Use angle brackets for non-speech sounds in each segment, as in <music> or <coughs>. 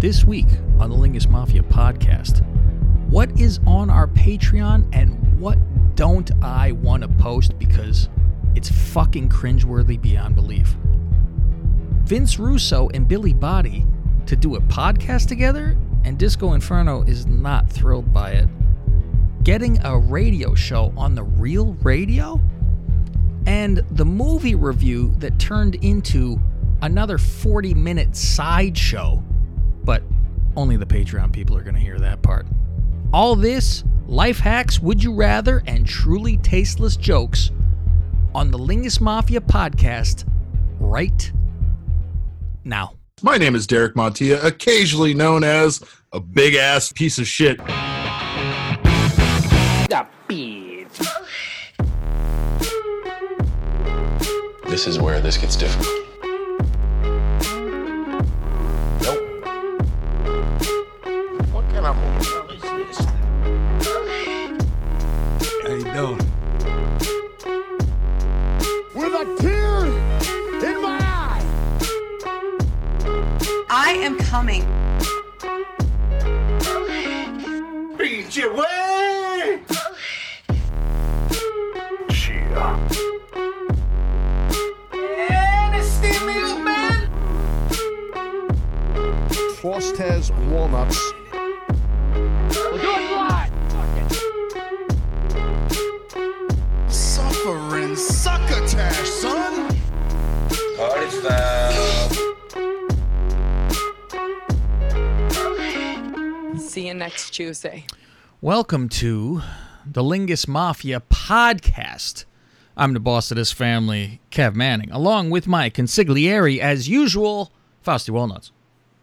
This week on the Lingus Mafia podcast, what is on our Patreon and what don't I want to post because it's fucking cringeworthy beyond belief? Vince Russo and Billy Body to do a podcast together, and Disco Inferno is not thrilled by it. Getting a radio show on the real radio? And the movie review that turned into another 40 minute sideshow. But only the Patreon people are going to hear that part. All this, life hacks, would you rather, and truly tasteless jokes on the Lingus Mafia podcast right now. My name is Derek Montilla, occasionally known as a big ass piece of shit. This is where this gets difficult. I am coming. Beat your way. Frost has walnuts. See you next Tuesday. Welcome to the Lingus Mafia podcast. I'm the boss of this family, Kev Manning, along with my consigliere, as usual, Fausty Walnuts,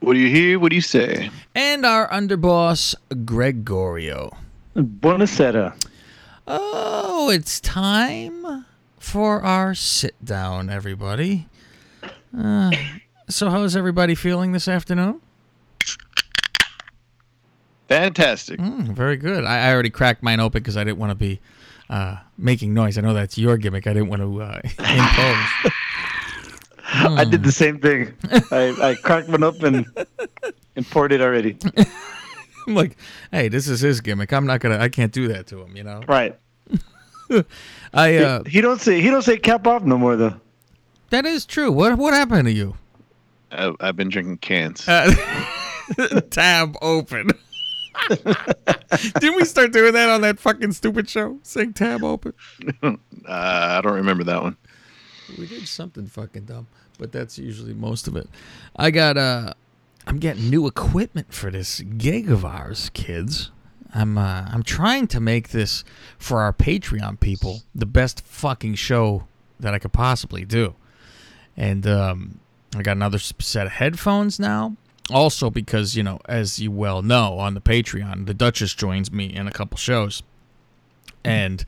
What do you hear? What do you say? and our underboss, Gregorio. Buonasera. Oh, it's time for our sit down, everybody. Uh, so, how's everybody feeling this afternoon? Fantastic. Mm, very good. I, I already cracked mine open because I didn't want to be uh, making noise. I know that's your gimmick. I didn't want to uh, <laughs> impose. I did the same thing. I, I cracked one open and poured it already. <laughs> I'm like, hey, this is his gimmick. I'm not gonna. I can't do that to him. You know. Right. <laughs> I. Uh, he don't say he don't say cap off no more though. that is true. What What happened to you? I, I've been drinking cans. Uh, tab open. <laughs> Didn't we start doing that on that fucking stupid show? Saying tab open. <laughs> Uh, I don't remember that one. We did something fucking dumb, but that's usually most of it. I got uh I'm getting new equipment for this gig of ours, kids. I'm uh I'm trying to make this for our Patreon people the best fucking show that I could possibly do. And um I got another set of headphones now. Also because, you know, as you well know on the Patreon, the Duchess joins me in a couple shows. And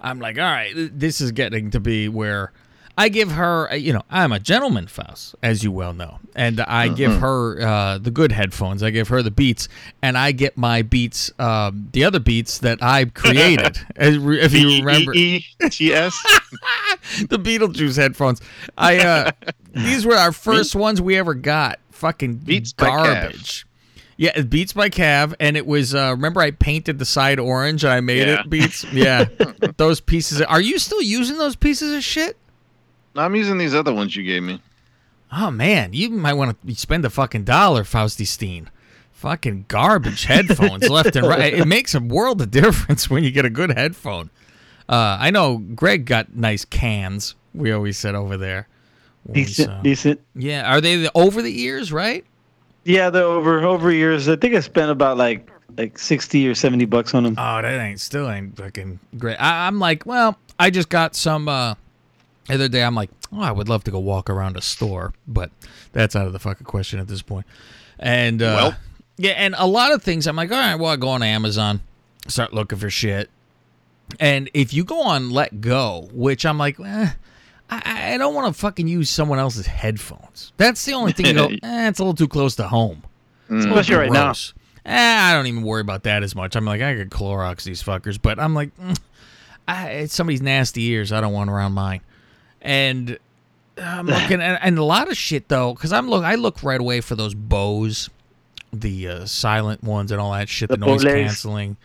I'm like, all right, this is getting to be where I give her, you know, I'm a gentleman, Faust, as you well know, and I give her uh, the good headphones. I give her the Beats, and I get my Beats, um, the other Beats that I created. <laughs> If you remember, E E T S. <laughs> the Beetlejuice headphones. I uh, <laughs> these were our first ones we ever got. Fucking Beats garbage. Yeah, it Beats by Cav, and it was. Uh, remember, I painted the side orange. and I made Yeah. it Beats. Yeah, <laughs> those pieces. Of, are you still using those pieces of shit? No, I'm using these other ones you gave me. Oh man, you might want to spend a fucking dollar, Fausty Steen. Fucking garbage headphones left and right. It makes a world of difference when you get a good headphone. Uh, I know Greg got nice cans. We always said over there. Was, Decent, uh, decent. yeah, are they the over the ears, right? Yeah, they're over over years. I think I spent about like like sixty or seventy bucks on them. Oh, that ain't still ain't fucking great. I, I'm like, well, I just got some. Uh, the other day, I'm like, oh, I would love to go walk around a store, but that's out of the fucking question at this point. And uh, Well. yeah, and a lot of things, I'm like, all right, well, I go on Amazon, start looking for shit, and if you go on Letgo, which I'm like, eh, I, I don't want to fucking use someone else's headphones. That's the only thing you go, <laughs> eh, it's a little too close to home. It's Especially right now. Eh, I don't even worry about that as much. I'm like, I could Clorox these fuckers, but I'm like, mm, I, it's somebody's nasty ears. I don't want around mine. And I'm looking at and a lot of shit though, because I'm look. I look right away for those Bose the uh, silent ones and all that shit, the, The noise canceling,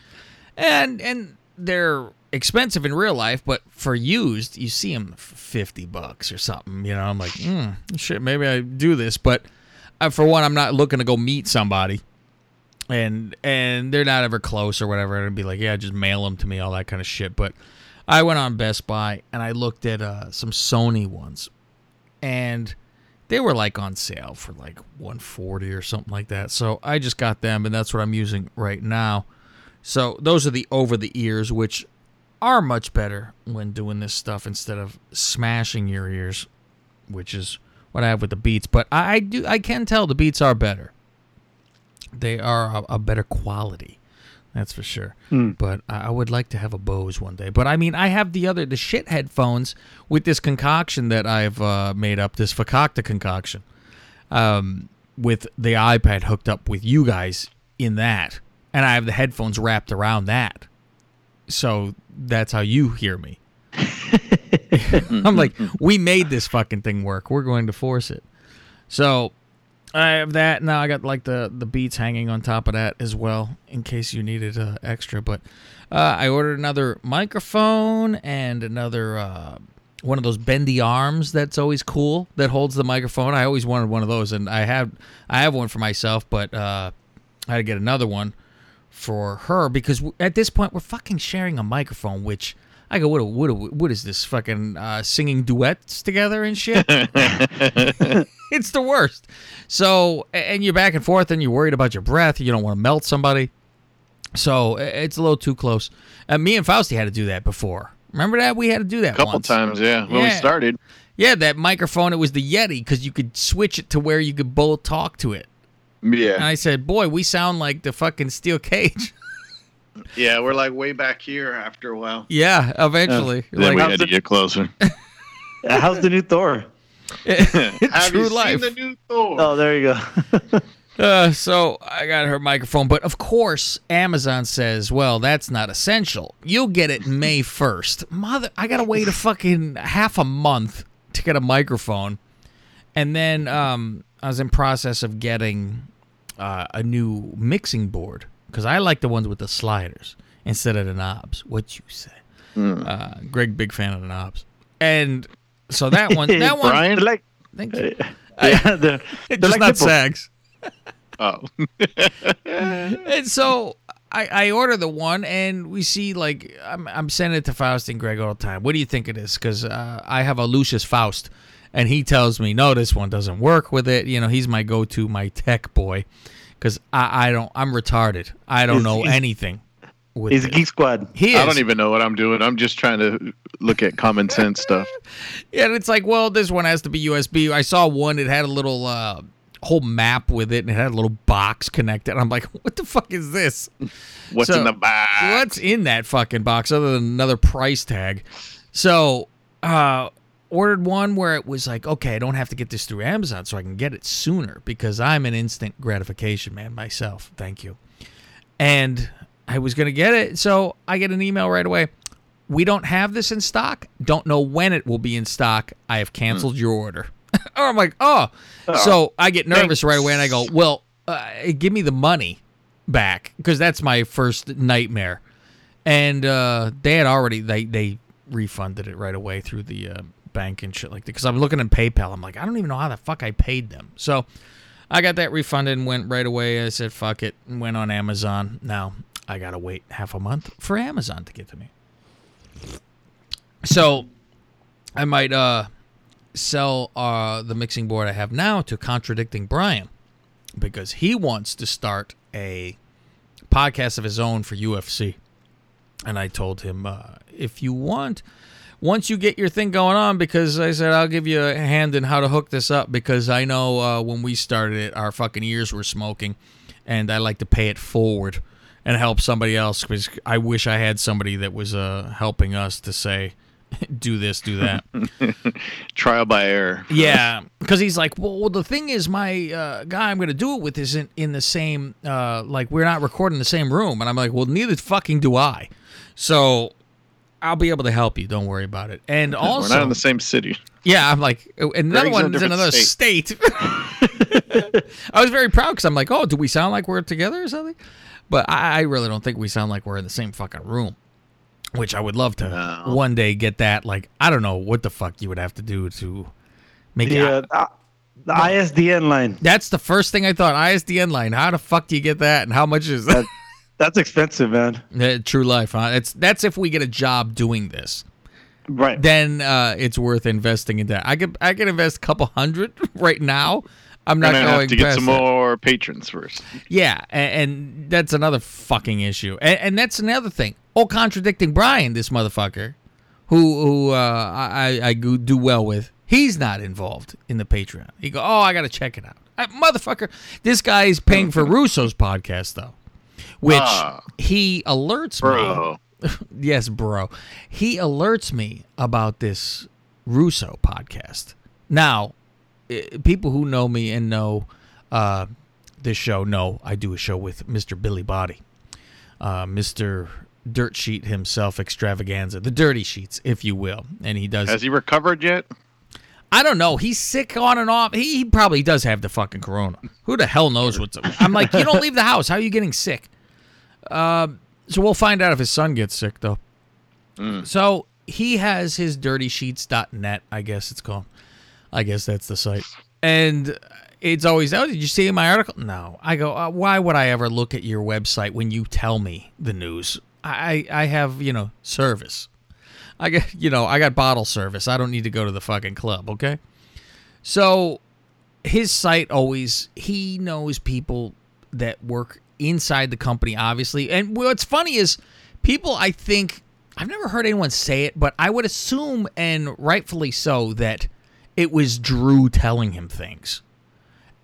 and and they're expensive in real life, but for used, you see them fifty bucks or something. You know, I'm like, mm, shit, maybe I do this, but uh, for one, I'm not looking to go meet somebody. And and they're not ever close or whatever. And be like, yeah, just mail them to me, all that kind of shit. But I went on Best Buy and I looked at uh, some Sony ones, and they were like on sale for like 140 or something like that. So I just got them, and that's what I'm using right now. So those are the over the ears, which are much better when doing this stuff instead of smashing your ears, which is what I have with the Beats. But I, do I can tell the Beats are better. They are a, a better quality. That's for sure. But I I would like to have a Bose one day. But I mean, I have the other, the shit headphones with this concoction that I've uh, made up, this Fakakta concoction, um, with the iPad hooked up with you guys in that. And I have the headphones wrapped around that. So that's how you hear me. <laughs> I'm like, we made this fucking thing work. We're going to force it. So I have that now. I got like the the beats hanging on top of that as well, in case you needed uh, extra. But uh, I ordered another microphone and another uh, one of those bendy arms that's always cool that holds the microphone. I always wanted one of those, and I have I have one for myself, but uh, I had to get another one for her because at this point we're fucking sharing a microphone, which. I go, what, what, what is this fucking uh, singing duets together and shit? <laughs> <laughs> it's the worst. So, and you're back and forth, and you're worried about your breath. You don't want to melt somebody. So it's a little too close. Uh, me and Fausti had to do that before. Remember that we had to do that A couple once. times, yeah. When we started, Yeah, that microphone. It was the Yeti because you could switch it to where you could both talk to it. And yeah, I said, "Boy, we sound like the fucking steel cage." <laughs> yeah, we're like way back here after a while. yeah, eventually. Then we like, had to get closer. <laughs> How's the new Thor? <laughs> Have true you life. seen the new Thor? Oh, there you go. Uh, so I got her microphone, but of course Amazon says, "Well, that's not essential. You'll get it May 1st. Mother, I gotta wait a fucking half a month to get a microphone, and then um, I was in process of getting uh, a new mixing board because I like the ones with the sliders instead of the knobs. What you say? Uh, Greg, big fan of the knobs, and so that one, <laughs> that one, Brian? Like, thank you. <laughs> yeah, they're, It's they're <laughs> just like not nipples. sags. Oh, And so I, I order the one, and we see like I'm, I'm sending it to Faust and Greg all the time. What do you think it is? Because uh, I have a Lucius Faust, and he tells me, no, this one doesn't work with it. You know, he's my go-to, my tech boy, because I, I don't, I'm retarded. I don't He's- know he's- anything. With He's a geek squad. He is. I don't even know what I'm doing. I'm just trying to look at common sense stuff. <laughs> Yeah, and it's like, well, this one has to be USB. I saw one it had a little uh, whole map with it, and it had a little box connected. I'm like, <laughs> what the fuck is this? What's So, in the box? What's in that fucking box other than another price tag? So, uh, ordered one where it was like, okay, I don't have to get this through Amazon, so I can get it sooner because I'm an instant gratification man myself. Thank you. And I was gonna get it, so I get an email right away. We don't have this in stock. Don't know when it will be in stock. I have canceled your order. or <laughs> I'm like, oh. So I get nervous right away, and I go, well, uh, give me the money back because that's my first nightmare. And uh, they had already they they refunded it right away through the uh, bank and shit like that. Because I'm looking at PayPal, I'm like, I don't even know how the fuck I paid them. So I got that refunded and went right away. I said, fuck it, and went on Amazon. Now I gotta wait half a month for Amazon to get to me. So I might uh sell uh the mixing board I have now to contradicting Brian because he wants to start a podcast of his own for UFC. And I told him, uh, if you want, once you get your thing going on, because I said, I'll give you a hand in how to hook this up, because I know uh, when we started it, our fucking ears were smoking, and I like to pay it forward and help somebody else, because I wish I had somebody that was uh, helping us to say, <laughs> do this, do that. <laughs> Trial by error. Yeah, because he's like, well, well, the thing is, my uh, guy I'm going to do it with isn't in the same, uh, like, we're not recording the same room. And I'm like, well, neither fucking do I. So I'll be able to help you. Don't worry about it. And also, We're not in the same city. yeah, I'm like, and another Greg's in one is in another state. <laughs> <laughs> I was very proud because I'm like, oh, do we sound like we're together or something? But I, I really don't think we sound like we're in the same fucking room. Which I would love to No. one day get that. Like, I don't know what the fuck you would have to do to make it. The, uh, the ISDN line. That's the first thing I thought. ISDN line. How the fuck do you get that? And how much is that? <laughs> That's expensive, man. Uh, True life, huh? It's that's if we get a job doing this. Right. Then uh, it's worth investing in that. I could I could invest a couple hundred <laughs> right now. I'm not going have to get some that. more patrons first. Yeah, and, and that's another fucking issue, and, and that's another thing. Oh, contradicting Brian, this motherfucker, who who uh, I I do well with. He's not involved in the Patreon. He go, oh, I got to check it out. I, motherfucker, this guy is paying for <laughs> Russo's podcast though, which Ah. he alerts me. Bro. <laughs> yes, bro. He alerts me about this Russo podcast. Now, i- people who know me and know uh, this show know I do a show with Mr. Billy Body, uh, Mr. Dirt Sheet himself, extravaganza, the Dirty Sheets, if you will, and he does. Has he recovered yet? I don't know. He's sick on and off. He, he probably does have the fucking corona. Who the hell knows what's? I'm like, you don't leave the house. How are you getting sick? Um, so we'll find out if his son gets sick though. So he has his dirtysheets.net, I guess it's called. I guess that's the site. And it's always, oh, did you see my article? No. I go, uh, why would I ever look at your website when you tell me the news? I, I have, you know, service. I got, you know, I got bottle service. I don't need to go to the fucking club, okay? So his site always, he knows people that work inside the company, obviously. And what's funny is people, I think, I've never heard anyone say it, but I would assume, and rightfully so, that it was Drew telling him things.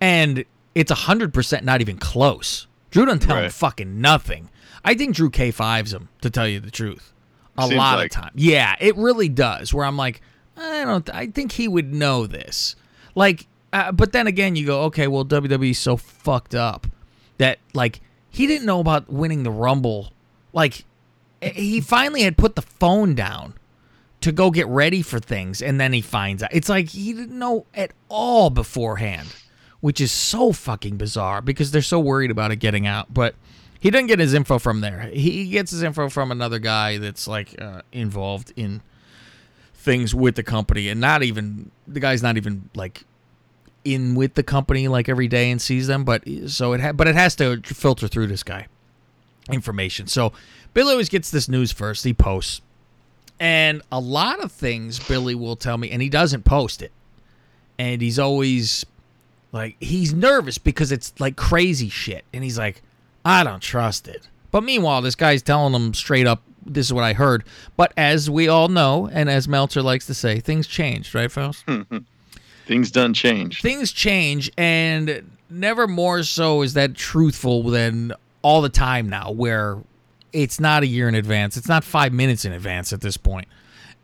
And it's 100% not even close. Drew doesn't tell him fucking nothing. I think Drew kayfabes him, to tell you the truth. A Seems lot like- of time. Yeah, it really does. Where I'm like, I don't, I think he would know this. Like, uh, but then again, you go, okay, well, WWE's so fucked up that, like, he didn't know about winning the Rumble. Like, he finally had put the phone down to go get ready for things, and then he finds out. It's like he didn't know at all beforehand, which is so fucking bizarre because they're so worried about it getting out. But he doesn't get his info from there. He gets his info from another guy that's like uh, involved in things with the company, and not even the guy's not even like in with the company like every day and sees them. But so it ha- but it has to filter through this guy information. So Billy always gets this news first. He posts. And a lot of things Billy will tell me, and he doesn't post it. And he's always like, he's nervous because it's like crazy shit. And he's like, I don't trust it. But meanwhile, this guy's telling them straight up, this is what I heard. But as we all know, and as Meltzer likes to say, things changed, right, Faust? <laughs> Things done changed. things change and never more so is that truthful than all the time now where it's not a year in advance it's not five minutes in advance at this point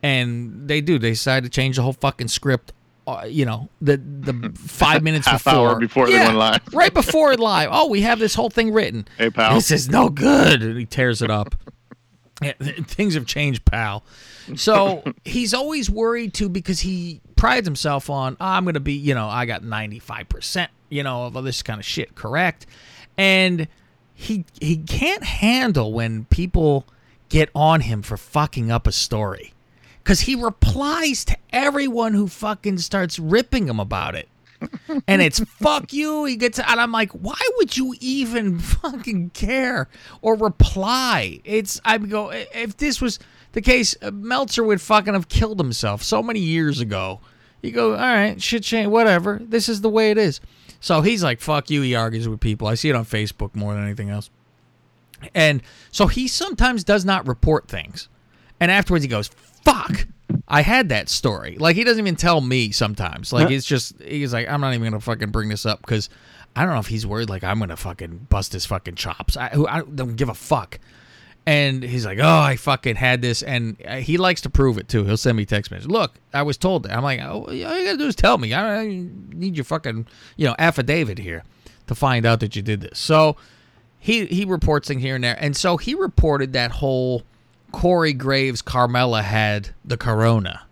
and they do they decide to change the whole fucking script uh, you know the the five minutes <laughs> Half before hour before they went live. <laughs> right before it live oh we have this whole thing written Hey, pal. this is no good and he tears it up <laughs> Yeah, th- things have changed, pal. So he's always worried too because he prides himself on "Ah, I'm going to be, you know, I got 95%, you know, of all this kind of shit correct. And he he can't handle when people get on him for fucking up a story. Cuz he replies to everyone who fucking starts ripping him about it and it's fuck you. He gets, and I'm like, why would you even fucking care or reply? It's I go if this was the case, uh, Meltzer would fucking have killed himself so many years ago. You go, all right, shit, change, whatever. This is the way it is. So he's like, fuck you. He argues with people. I see it on Facebook more than anything else. And so he sometimes does not report things. And afterwards he goes, fuck, I had that story. Like he doesn't even tell me sometimes. Like it's just, he's like, I'm not even going to fucking bring this up because I don't know if he's worried like I'm going to fucking bust his fucking chops. I, who- I don't give a fuck. And he's like, oh, I fucking had this. And uh, he likes to prove it too. He'll send me text messages. Look, I was told that. I'm like, oh, all you got to do is tell me. I, I need your fucking, you know, affidavit here to find out that you did this. So he he reports things here and there, and so he reported that whole Corey Graves Carmella had the corona.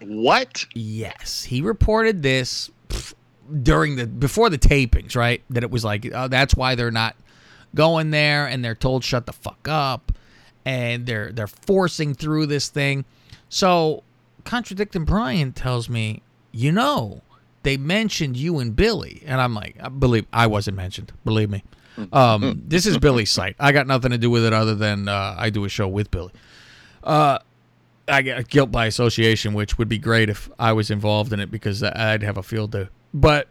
What? Yes, he reported this pff, during the before the tapings, right? That it was like oh, that's why they're not going there, and they're told shut the fuck up, and they're they're forcing through this thing. So contradicting Brian tells me, you know, they mentioned you and Billy, and I'm like, I believe I wasn't mentioned. Believe me. Um, this is Billy's site. I got nothing to do with it other than uh, I do a show with Billy. Uh, I get guilt by association, which would be great if I was involved in it because I'd have a field day. But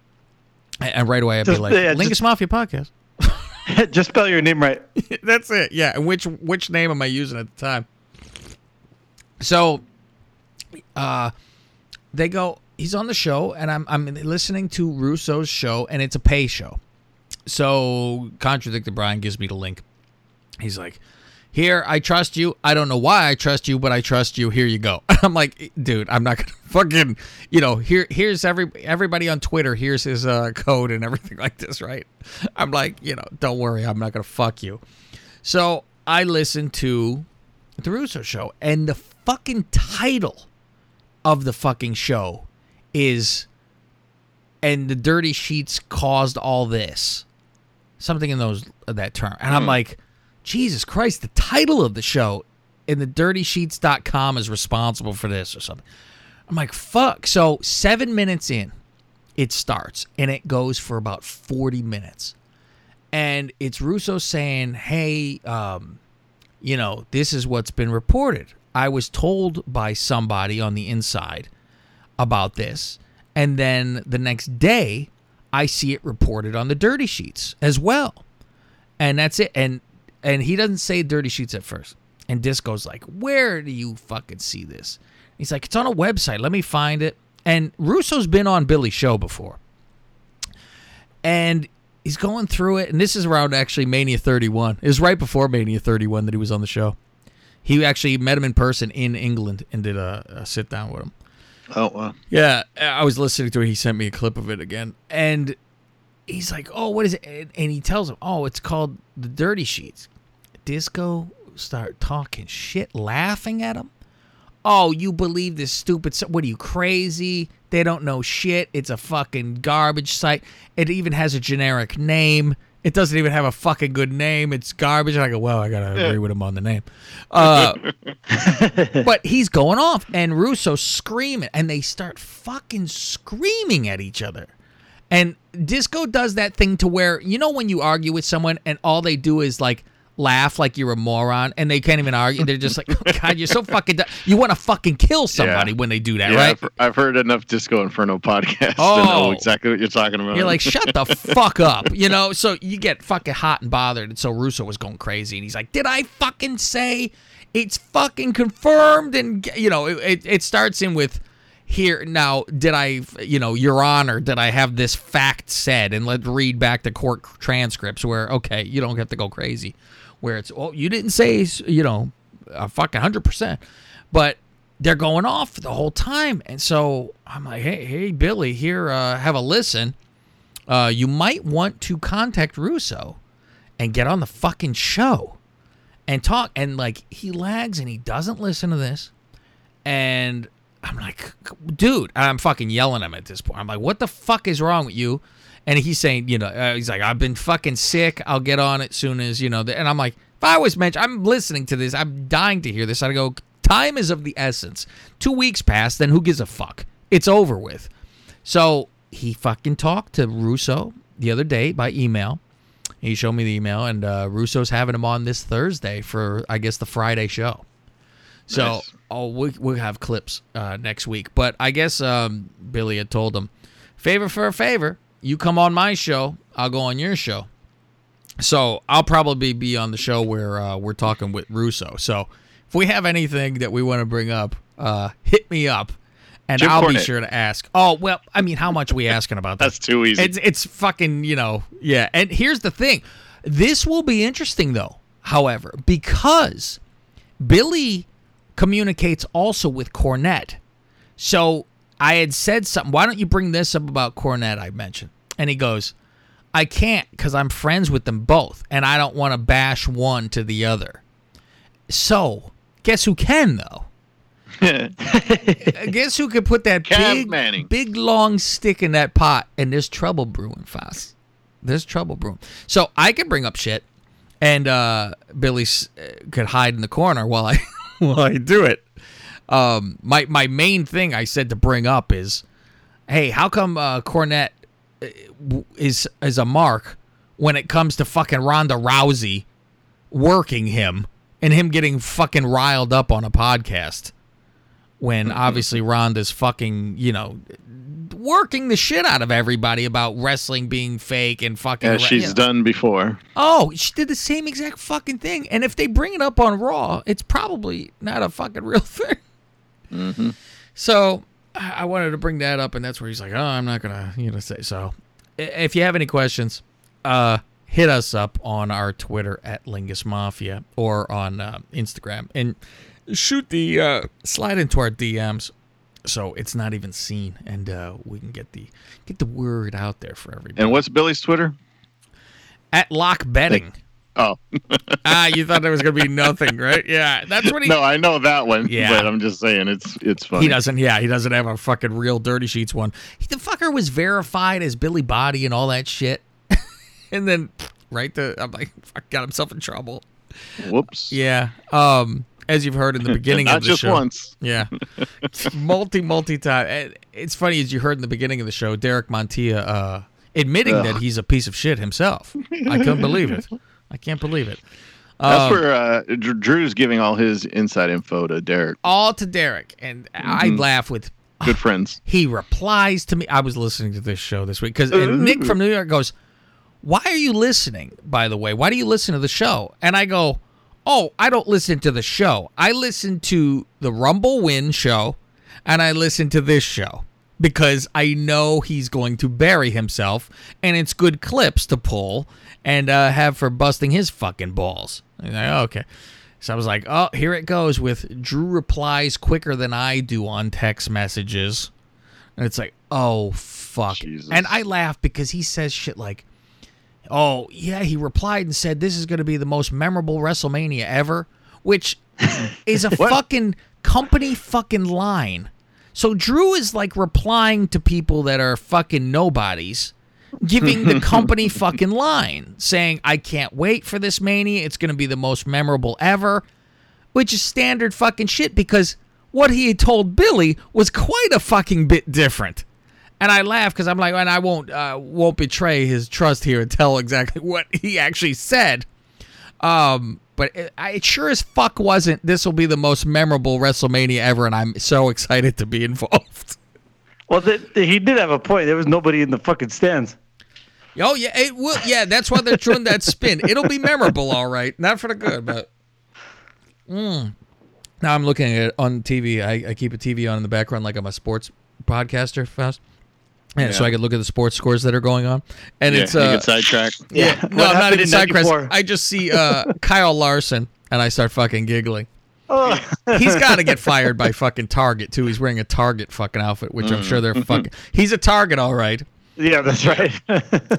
and right away I'd be like, yeah, Lingus just- Mafia podcast. <laughs> <laughs> Just spell your name right. <laughs> That's it. Yeah. And which which name am I using at the time? So uh they go he's on the show and I'm I'm listening to Russo's show and it's a pay show. So contradicted Brian gives me the link. He's like, "Here, I trust you. I don't know why I trust you, but I trust you. Here you go." <laughs> I'm like, "Dude, I'm not gonna <laughs> fucking, you know, here, here's every everybody on Twitter. Here's his uh, code and everything like this, right?" <laughs> I'm like, you know, don't worry, I'm not gonna fuck you. So I listened to the Russo show, and the fucking title of the fucking show is and the dirty sheets caused all this something in those that term. And i'm like jesus christ the title of the show in the dirty dirtysheets.com is responsible for this or something. I'm like fuck. So seven minutes in it starts and it goes for about 40 minutes. And it's russo saying hey um you know this is what's been reported. I was told by somebody on the inside about this. And then the next day, I see it reported on the dirty sheets as well. And that's it. And and he doesn't say dirty sheets at first. And Disco's like, Where do you fucking see this? He's like, It's on a website. Let me find it. And Russo's been on Billy's show before. And he's going through it. And this is around actually Mania 31. It was right before Mania 31 that he was on the show. He actually met him in person in England and did a, a sit down with him. Oh, wow. Yeah, I was listening to it. He sent me a clip of it again, and he's like, "Oh, what is it?" And- he tells him, "Oh, it's called the Dirty Sheets." Disco start talking shit, laughing at him. Oh, you believe this stupid? What are you crazy? They don't know shit. It's a fucking garbage site. It even has a generic name. It doesn't even have a fucking good name. It's garbage. And I go, well, I gotta agree with him on the name. Uh, <laughs> but he's going off, and Russo screaming, and they start fucking screaming at each other. And Disco does that thing to where you know when you argue with someone and all they do is like laugh like you're a moron, and they can't even argue. They're just like, oh, God, you're so fucking. du-" You want to fucking kill somebody Yeah. when they do that, Yeah, right? I've, I've heard enough Disco Inferno podcasts to Oh. know exactly what you're talking about. You're like, shut the <laughs> fuck up, you know. So you get fucking hot and bothered, and so Russo was going crazy, and he's like, "Did I fucking say it's fucking confirmed?" And you know, it, it, it starts in with here now. Did I, you know, Your Honor, did I have this fact said? And let's read back the court transcripts where okay, you don't have to go crazy, where it's oh, you didn't say, you know, a fucking hundred percent, but they're going off the whole time. And so I'm like, hey, hey, Billy, here, uh, have a listen. Uh, you might want to contact Russo and get on the fucking show and talk. And like, he lags and he doesn't listen to this. And I'm like, dude, I'm fucking yelling at him at this point. I'm like, what the fuck is wrong with you? And he's saying, you know, uh, he's like, I've been fucking sick. I'll get on it soon as, you know, the, and I'm like, if I was mentioned, I'm listening to this. I'm dying to hear this. I go, time is of the essence. Two weeks passed, then who gives a fuck? It's over with. So he fucking talked to Russo the other day by email. He showed me the email, and uh, Russo's having him on this Thursday for, I guess, the Friday show. So, Nice. oh, we, we'll have clips uh, next week. But I guess um, Billy had told him, favor for a favor. You come on my show, I'll go on your show. So I'll probably be on the show where uh, we're talking with Russo. So if we have anything that we want to bring up, uh, hit me up, and Jim I'll be sure to ask. Oh well, I mean, how much are we asking about that? <laughs> That's too easy. It's it's fucking you know yeah. And here's the thing, this will be interesting though. However, because Billy communicates also with Cornette, so I had said something. Why don't you bring this up about Cornette? I mentioned, and he goes, "I can't because I'm friends with them both, and I don't want to bash one to the other." So guess who can though? <laughs> Guess who could put that Cam big, Manning. big long stick in that pot? And there's trouble brewing, Foss. There's trouble brewing. So I could bring up shit, and uh, Billy uh, could hide in the corner while I <laughs> while I do it. Um, my my main thing I said to bring up is, hey, how come uh, Cornette uh, is is a mark when it comes to fucking Ronda Rousey working him and him getting fucking riled up on a podcast when obviously Ronda's fucking, you know, working the shit out of everybody about wrestling being fake and fucking. Yeah, she's you know. done before. Oh, she did the same exact fucking thing. And if they bring it up on Raw, it's probably not a fucking real <laughs> thing. So I I wanted to bring that up, and that's where he's like, "Oh, I'm not gonna, you know, say so." If you have any questions, uh, hit us up on our Twitter at Lingus Mafia or on uh, Instagram, and shoot the uh, slide into our DMs, so it's not even seen, and uh, we can get the get the word out there for everybody. And what's Billy's Twitter? at Lock Betting. Oh, <laughs> ah, you thought there was gonna be nothing, right? Yeah, that's what he. no, I know that one. Yeah. but I'm just saying it's it's funny. He doesn't. Yeah, he doesn't have a fucking real Dirty Sheets one. He, the fucker was verified as Billy Body and all that shit, <laughs> and then right the I'm like, fuck, got himself in trouble. Whoops. Yeah. Um, as you've heard in the <laughs> beginning of the show. Not just show. once. Yeah. multi multi time. It's funny as you heard in the beginning of the show, Derek Montilla uh, admitting that he's a piece of shit himself. I couldn't believe it. I can't believe it. That's Um, where uh, Drew's giving all his inside info to Derek. all to Derek, and I Mm-hmm. laugh with Good friends. <sighs> he replies to me. I was listening to this show this week because Nick from New York goes, "Why are you listening? By the way, why do you listen to the show?" And I go, "Oh, I don't listen to the show. I listen to the Rumble Win show, and I listen to this show." Because I know he's going to bury himself, and it's good clips to pull and uh, have for busting his fucking balls. And I, okay, so I was like, oh, here it goes with Drew replies quicker than I do on text messages. And it's like, oh, fuck. Jesus. And I laugh because he says shit like, oh, yeah, he replied and said, this is going to be the most memorable WrestleMania ever, which <laughs> is a fucking company fucking line. So Drew is like replying to people that are fucking nobodies, giving the <laughs> company fucking line, saying, I can't wait for this mania. It's going to be the most memorable ever, which is standard fucking shit because what he had told Billy was quite a fucking bit different. And I laugh because I'm like, and I won't uh, won't betray his trust here and tell exactly <laughs> what he actually said. Um, but it, I, it sure as fuck wasn't. This will be the most memorable WrestleMania ever, and I'm so <laughs> excited to be involved. Well, th- th- he did have a point. There was nobody in the fucking stands. Oh yeah, it will. Yeah, that's why they're doing that spin. It'll be memorable, all right. Not for the good, but. Mm. Now I'm looking at it on TV. I, I keep a TV on in the background like I'm a sports podcaster, Faust. And so I could look at the sports scores that are going on, and Yeah, it's you uh, get sidetracked. Yeah. no, I'm not happened even in side quest. 94? I just see uh, Kyle Larson, and I start fucking giggling. Oh, He's got to get fired by fucking Target too. He's wearing a Target fucking outfit, which I'm sure they're fucking. He's a Target, all right, yeah, that's right.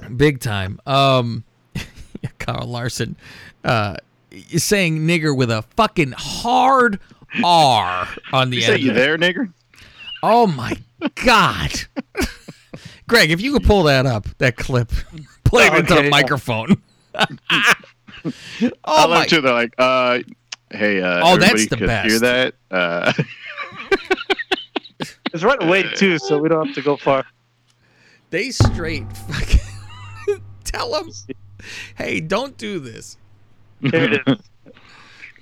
<laughs> big time. Um, <laughs> Kyle Larson, uh, is saying nigger with a fucking hard R on the You end. say you there, nigger? Oh my god, <laughs> Greg, if you could pull that up, that clip, play it into Okay, the yeah. microphone. I oh love my too. They're like, uh, hey, uh, Oh, that's the could best. Hear that? Uh, <laughs> it's right away too, so we don't have to go far. They straight fucking <laughs> tell them, hey, don't do this. Here it is. <laughs>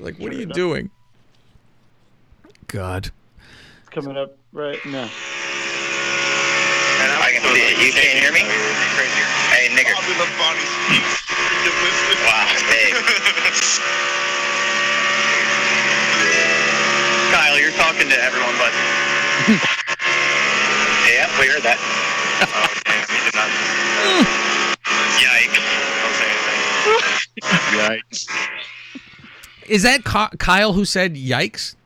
Like, what are you doing? God. It's coming up right now. I can see it. You can't hear me? Hey, nigger. Wow, babe. Kyle, you're talking to everyone but. <laughs> yeah, we heard that. oh, damn, you did not. Yikes. Don't say anything. yikes. Is that Kyle who said yikes?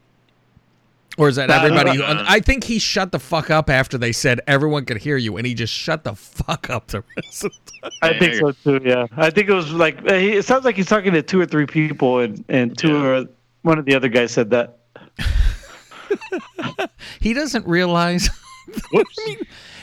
Or is that No, no, everybody? who, I think he shut the fuck up after they said everyone could hear you, and he just shut the fuck up the rest of the time. I think so too. Yeah, I think it was like uh, it sounds like he's talking to two or three people, and and two or one of the other guys said that. <laughs> he doesn't realize. <laughs> Whoops.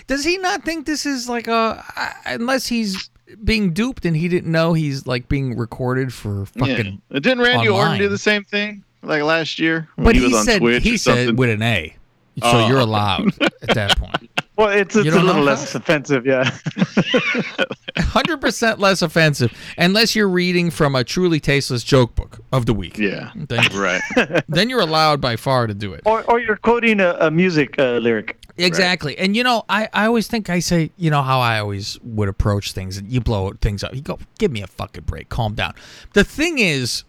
Does he not think this is like a uh, unless he's being duped and he didn't know he's like being recorded for Yeah. fucking. Didn't Randy Orton do the same thing like last year when But he he, was on said Twitch he said with an A, so Oh. you're allowed at that point. <laughs> Well, it's, it's a don't little how? less offensive, yeah. <laughs> Hundred percent less offensive, unless you're reading from a truly tasteless joke book of the week. yeah, Then, <laughs> right. <laughs> then you're allowed by far to do it. or, or you're quoting a, a music uh, lyric. Exactly. And you know, I, I always think I say, you know how I always would approach things and you blow things up. You go, give me a fucking break, calm down. The thing is,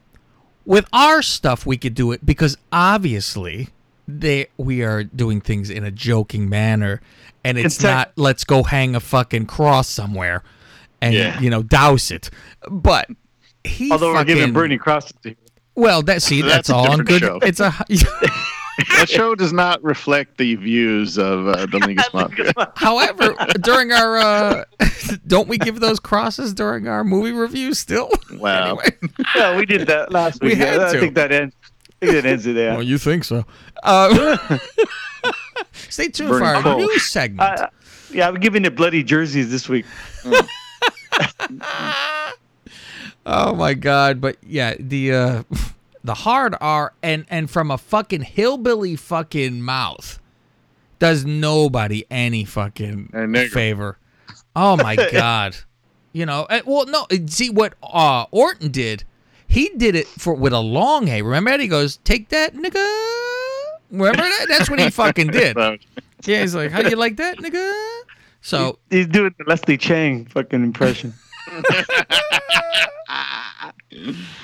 with our stuff we could do it because obviously they we are doing things in a joking manner and it's In fact- not let's go hang a fucking cross somewhere and Yeah. you know douse it. But he Although we're giving fucking- Bernie crosses to you. well that see that's, That's all on good show. it's a <laughs> <laughs> that show does not reflect the views of uh, <laughs> the Lingus Mafia. However, during our uh don't we give those crosses during our movie reviews still? Wow. Anyway. Yeah, we did that last We week. had Yeah, to. I think that ends. I think that ends it there. Well, you think so. Uh, stay tuned for our coal. news segment. Uh, yeah, I'm giving it bloody jerseys this week. <laughs> oh my god, but yeah, the uh <laughs> the hard R and and from a fucking hillbilly fucking mouth does nobody any fucking favor. Oh my <laughs> god. You know, eh, well no, eh, see what uh Orton did. He did it for with a long A. Remember that? He goes, "Take that, nigga." Remember that? That's what he <laughs> fucking did. Yeah, he's like, "How do you like that, nigga?" So He's doing the Leslie Chang fucking impression. <laughs> <laughs>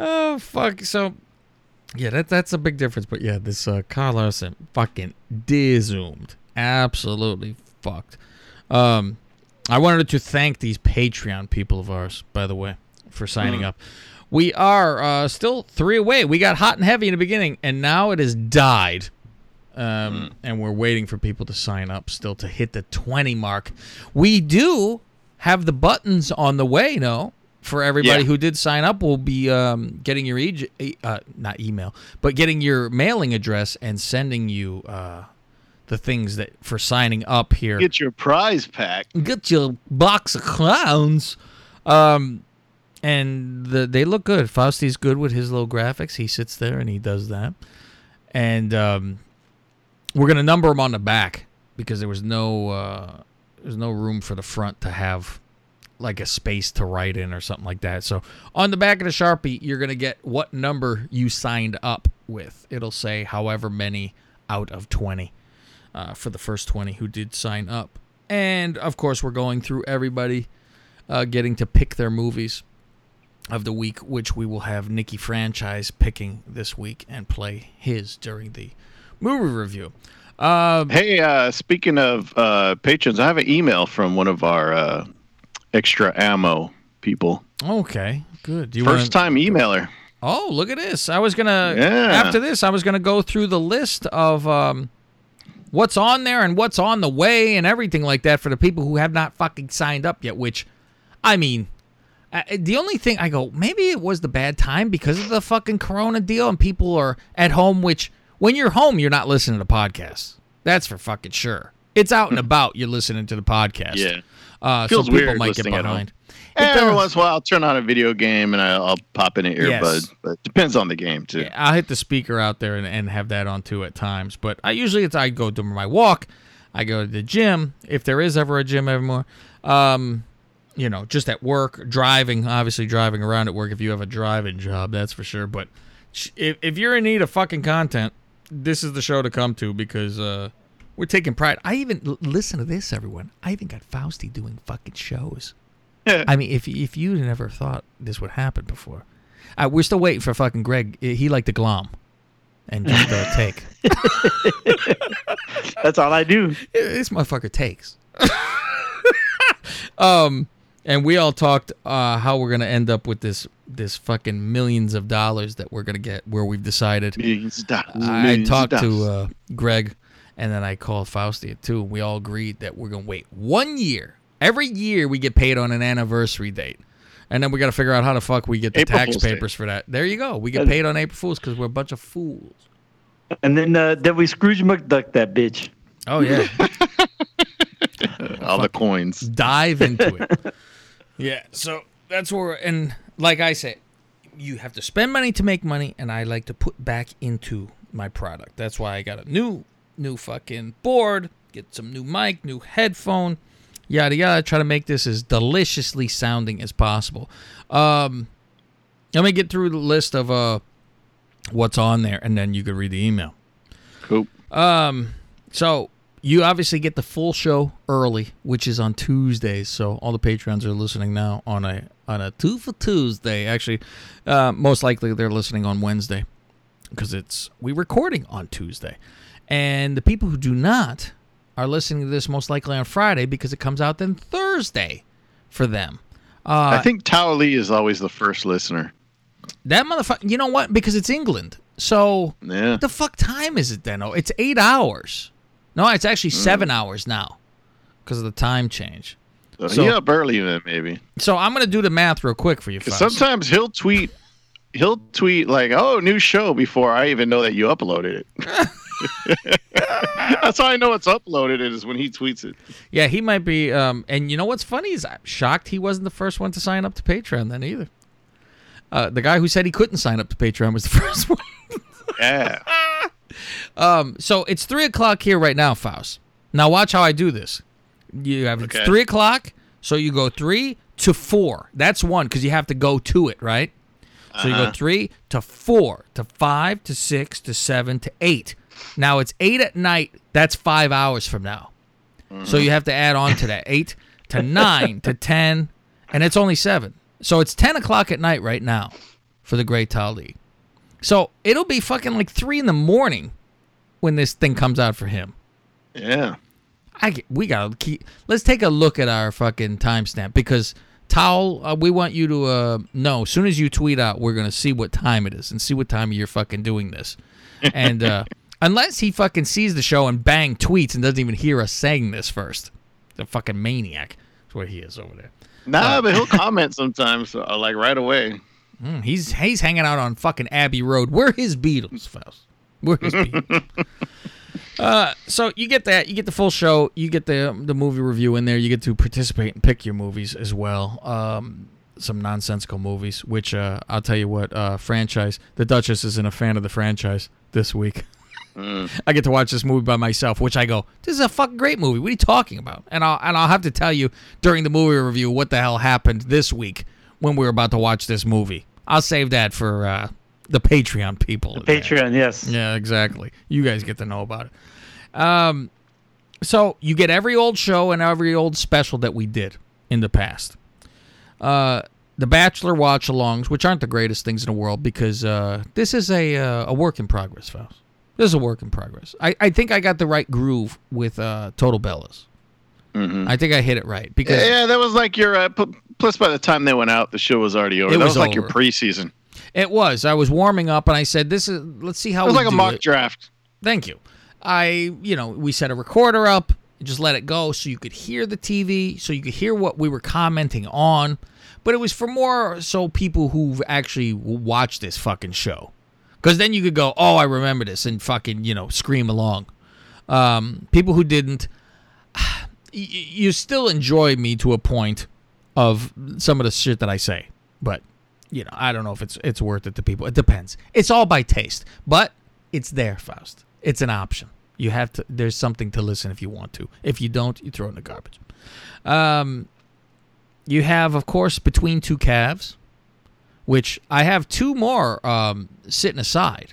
Oh fuck! So, yeah, that that's a big difference. But yeah, this uh, Kyle Larson fucking dizoomed, absolutely fucked. Um, I wanted to thank these Patreon people of ours, by the way, for signing up. We are uh, still three away. We got hot and heavy in the beginning, and now it has died. Um, And we're waiting for people to sign up still to hit the 20 mark. We do have the buttons on the way, no? For everybody Yeah. who did sign up, we'll be um, getting your e- e- uh, not email, but getting your mailing address and sending you uh, the things that for signing up here get your prize pack. get your box of clowns. Um, and the, they look good. Fausti's good with his little graphics. He sits there and he does that. And um, we're gonna number them on the back because there was no uh, there's no room for the front to have like a space to write in or something like that. So on the back of the sharpie, you're gonna get what number you signed up with. It'll say however many out of twenty uh, for the first 20 who did sign up. And of course, we're going through everybody uh, getting to pick their movies of the week, which we will have Nikki Franchise picking this week and play his during the movie review. Um, Hey, uh, speaking of uh, patrons, I have an email from one of our uh, extra ammo people. okay, good. Do you First wanna- time emailer. Oh, look at this. I was going to, Yeah. after this, I was going to go through the list of um, what's on there and what's on the way and everything like that for the people who have not fucking signed up yet, which, I mean, uh, the only thing I go, maybe it was the bad time because of the fucking Corona deal and people are at home, which when you're home, you're not listening to podcasts. That's for fucking sure. It's out and about, you're listening to the podcast. Yeah. Uh, Feels so people weird might get listening at home. behind. It Every once in a while, I'll turn on a video game and I'll, I'll pop in an earbud. Yes. But depends on the game too. Yeah, I'll hit the speaker out there and, and have that on too at times. But I usually it's I go to my walk, I go to the gym if there is ever a gym anymore. Um, you know, just at work, driving, obviously driving around at work if you have a driving job, that's for sure. But if if you're in need of fucking content, this is the show to come to because uh, we're taking pride. I even listen to this, everyone. I even got Fausti doing fucking shows. <laughs> I mean, if if you never thought this would happen before, uh, we're still waiting for fucking Greg. He liked to glom and just uh, <laughs> take. That's all I do. <laughs> this motherfucker takes. um, and we all talked uh, how we're gonna end up with this this fucking millions of dollars that we're gonna get. Where we've decided. Millions of dollars, I talked to uh, Greg, and then I called Fausti too. And we all agreed that we're gonna wait one year. Every year we get paid on an anniversary date. And then we got to figure out how the fuck we get the April tax Fool's Day. papers for that. There you go. We get paid on April Fools because we're a bunch of fools. And then uh, then we Scrooge McDuck that bitch. Oh yeah, <laughs> All the coins. dive into it. <laughs> yeah, so that's where, and like I say, you have to spend money to make money, and I like to put back into my product. That's why I got a new, new fucking board, get some new mic, new headphone, yada yada. Try to make this as deliciously sounding as possible. Um, let me get through the list of uh what's on there, and then you can read the email. Cool. Um, so you obviously get the full show early, which is on Tuesdays. So all the patrons are listening now on a on a two for Tuesday. Actually, uh, most likely they're listening on Wednesday because it's we recording on Tuesday, and the people who do not are listening to this most likely on Friday because it comes out then Thursday for them. Uh, I think Tao Lee is always the first listener. that motherfucker. You know what? Because it's England, so Yeah. What the fuck time is it then? Oh, it's eight hours. No, it's actually seven hours now because of the time change. So, So- he up early then maybe. So I'm gonna do the math real quick for you. Because sometimes he'll tweet, he'll tweet like, "Oh, new show" before I even know that you uploaded it. <laughs> That's how I know it's uploaded. Is when he tweets it. yeah, he might be. Um, and you know what's funny is I'm shocked he wasn't the first one to sign up to Patreon then either. Uh, the guy who said he couldn't sign up to Patreon was the <laughs> first one. Yeah. Um, so it's three o'clock here right now, Faust. Now watch how I do this. You have it's Okay. three o'clock, so you go three to four. That's one because you have to go to it, right? So you go three to four to five to six to seven to eight. Now it's eight at night. That's five hours from now. So you have to add on to that eight to nine to <laughs> ten, and it's only seven. So it's ten o'clock at night right now for the Great League. So it'll be fucking like three in the morning when this thing comes out for him. Yeah. I get, we gotta keep. Let's take a look at our fucking timestamp because Towel, uh, we want you to uh, know as soon as you tweet out, we're gonna see what time it is and see what time you're fucking doing this. <laughs> And uh, unless he fucking sees the show and bang tweets and doesn't even hear us saying this first, the fucking maniac. That's what he is over there. Nah, but he'll <laughs> comment sometimes, uh, like right away. Mm, he's he's hanging out on fucking Abbey Road. We're his Beatles, Faust. We're his Beatles. <laughs> uh, so you get that. You get the full show. You get the the movie review in there. You get to participate and pick your movies as well. Um, some nonsensical movies, which uh, I'll tell you what, uh, franchise. The Duchess isn't a fan of the franchise this week. <laughs> I get to watch this movie by myself, which I go, "This is a fucking great movie. What are you talking about?" And I'll and I'll have to tell you during the movie review what the hell happened this week when we were about to watch this movie. I'll save that for uh, the Patreon people. The Patreon, yes. Yeah, exactly. You guys get to know about it. Um, so you get every old show and every old special that we did in the past. Uh, the Bachelor watch-alongs, which aren't the greatest things in the world, because uh, this is a uh, a work in progress, Faust. This is a work in progress. I, I think I got the right groove with uh, Total Bellas. I think I hit it right because Yeah, that was like your. Uh, p- plus, by the time they went out, the show was already over. It that was was, like your preseason. it was. I was warming up and I said, "This is. Let's see how It was we like a mock it." draft. Thank you. I, you know, we set a recorder up, just let it go so you could hear the TV, so you could hear what we were commenting on. But it was for more so people who've actually watched this fucking show. Because then you could go, oh, I remember this, and fucking, you know, scream along. Um, people who didn't, <sighs> you still enjoy me to a point of some of the shit that I say. But, you know, I don't know if it's it's worth it to people. It depends. It's all by taste. But it's there, Faust. It's an option. You have to. There's something to listen if you want to. If you don't, you throw it in the garbage. Um, you have, of course, between two calves, which I have two more um, sitting aside.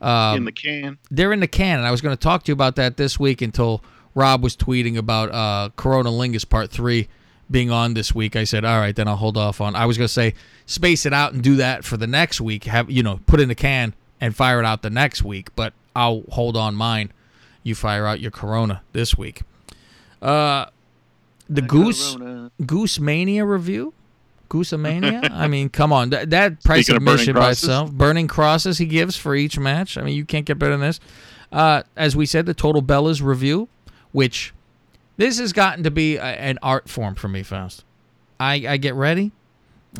Um, in the can. they're in the can, and I was going to talk to you about that this week until Rob was tweeting about uh, Corona Lingus Part Three being on this week. I said, all right, then I'll hold off on. I was going to say space it out and do that for the next week. Have you know, put in the can and fire it out the next week, but I'll hold on mine. You fire out your Corona this week. Uh, the Goose. Goose Mania review. Goose Mania. <laughs> I mean, come on. That, that price Speaking of admission by itself. Burning crosses he gives for each match. I mean, you can't get better than this. Uh, as we said, the Total Bellas review, which this has gotten to be a, an art form for me, Faust. I, I get ready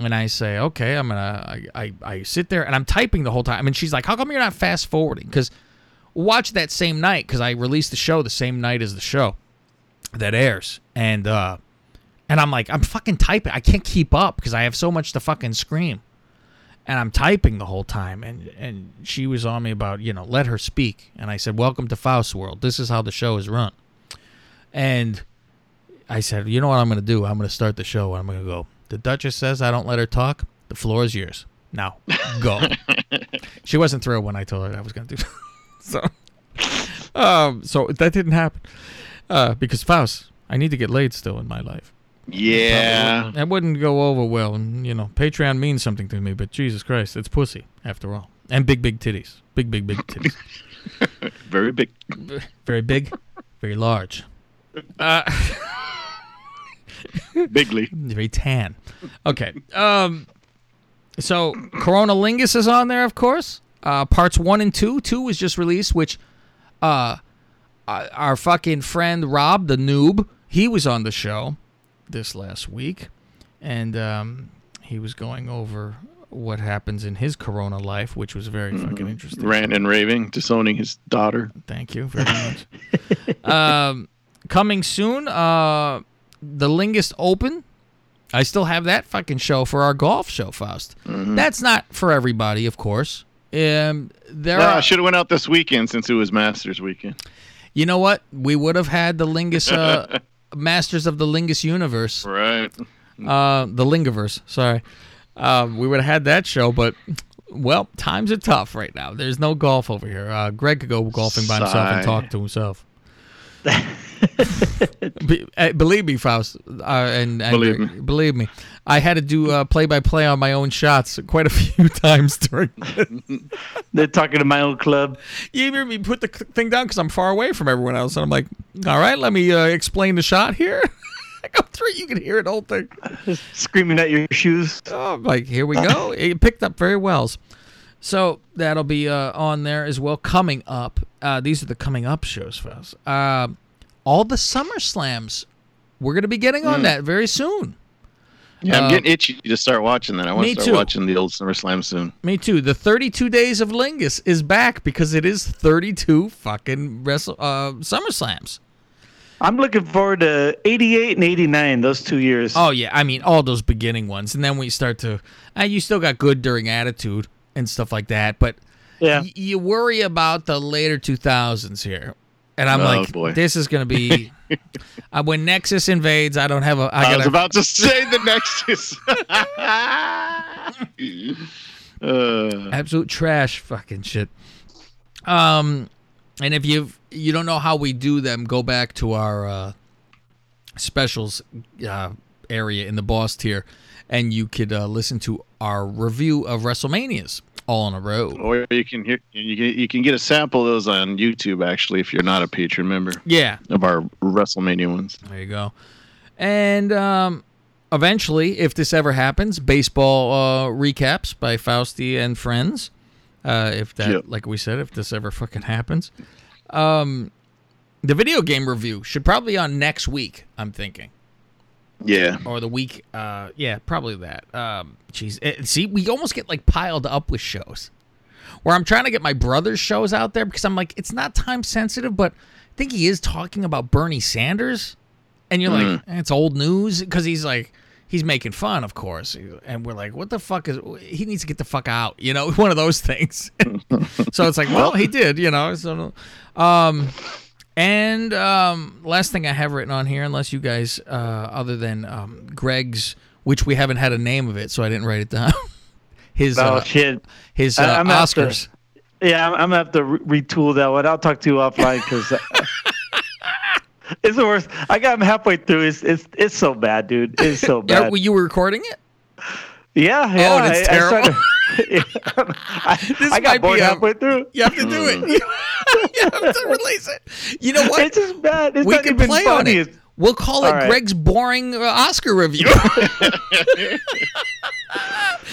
and I say, okay, I'm gonna. I, I, I sit there and I'm typing the whole time. I mean, she's like, how come you're not fast forwarding? Because watch that same night because I released the show the same night as the show that airs, and uh, and I'm like, I'm fucking typing. I can't keep up because I have so much to fucking scream, and I'm typing the whole time. And and she was on me about you know let her speak, and I said, welcome to Faust World. This is how the show is run, and I said, you know what I'm gonna do? I'm gonna start the show. I'm gonna go. The Duchess says I don't let her talk. The floor is yours. Now go. <laughs> she wasn't thrilled when I told her I was gonna do. <laughs> so, um, so that didn't happen uh, because Faust. I need to get laid still in my life. Yeah. That wouldn't go over well. And, you know, Patreon means something to me, but Jesus Christ, it's pussy, after all. And big, big titties. Big, big, big titties. <laughs> Very big. very big, very large. Uh, <laughs> Bigly. very tan. Okay. Um, so, Corona Lingus is on there, of course. Uh, parts one and two. Two was just released, which uh, uh, our fucking friend Rob, the noob, he was on the show this last week. And um, he was going over what happens in his Corona life, which was very fucking interesting. Rant and raving, disowning his daughter. Thank you very much. <laughs> um, coming soon, uh, the Lingus Open. I still have that fucking show for our golf show, Faust. That's not for everybody, of course. Um, there I are, should have went out this weekend since it was Masters weekend. you know what? We would have had the Lingus uh, <laughs> Masters of the Lingus Universe, Right. uh, the Lingiverse. Sorry, um, we would have had that show, but well, times are tough right now. There's no golf over here. Uh, Greg could go golfing by himself and talk to himself. <laughs> <laughs> Be, uh, believe me, Faust, uh, and, and Believe Greg, me. believe me, I had to do uh, play-by-play on my own shots quite a <laughs> few times during. <laughs> They're talking to my own club. you hear me put the thing down because I'm far away from everyone else, and I'm like, "All right, let me uh, explain the shot here." I go through, you can hear it whole thing. Screaming at your shoes. Oh, I'm like here we go. It picked up very well. So that'll be uh, on there as well. Coming up, uh, these are the coming up shows for us. Uh, all the Summer Slams. We're gonna be getting on that very soon. Yeah, Uh, I'm getting itchy to start watching that. I want me to start too. watching the old SummerSlam soon. Me too. The 32 Days of Lingus is back because it is 32 fucking wrestle uh, Summer Slams. I'm looking forward to 88 and 89, those two years. Oh yeah, I mean all those beginning ones, and then we start to. Uh, you still got good during Attitude and stuff like that, but yeah. y- you worry about the later 2000s here. And I'm Oh, like, boy. this is gonna be <laughs> uh, when Nexus invades. I don't have a. I I, gotta, was about to say the Nexus. <laughs> uh, absolute trash fucking shit. Um, and if you you don't know how we do them, go back to our uh, specials uh, area in the boss tier, and you could uh, listen to our review of WrestleManias all in a row. or you can hear you can you can get a sample of those on YouTube actually if you're not a patron member Yeah, of our WrestleMania ones. There you go. And um, eventually, if this ever happens, baseball uh, recaps by Fausti and friends. Uh, if that, Yep. like we said, if this ever fucking happens, um, the video game review should probably be on next week. I'm thinking, Yeah. or the week. Uh, yeah, probably that. Um, jeez, Eh, see, we almost get like piled up with shows. Where I'm trying to get my brother's shows out there because I'm like, it's not time sensitive, but I think he is talking about Bernie Sanders, and you're like, "Eh, it's old news because he's like, he's making fun, of course, and we're like, what the fuck is? He needs to get the fuck out, you know, <laughs> one of those things. <laughs> so it's like, well, he did, you know. So, um, and um, last thing I have written on here, unless you guys, uh, other than um, Greg's, which we haven't had a name of it, so I didn't write it down. <laughs> His Oh, uh, shit. his uh, Oscars. Yeah, I'm, I'm gonna have to re- retool that one. I'll talk to you offline because <laughs> it's the worst. I got him halfway through. It's it's it's so bad, dude. It's so <laughs> bad. were you were recording it? yeah, yeah. Oh, it's I, I terrible. Started- <laughs> I, This I might got be bored halfway through. You have to do it. <laughs> you have to release it. You know what? It's just bad. It's we not can even play funny. on it. We'll call it All right. Greg's boring uh, Oscar review. <laughs>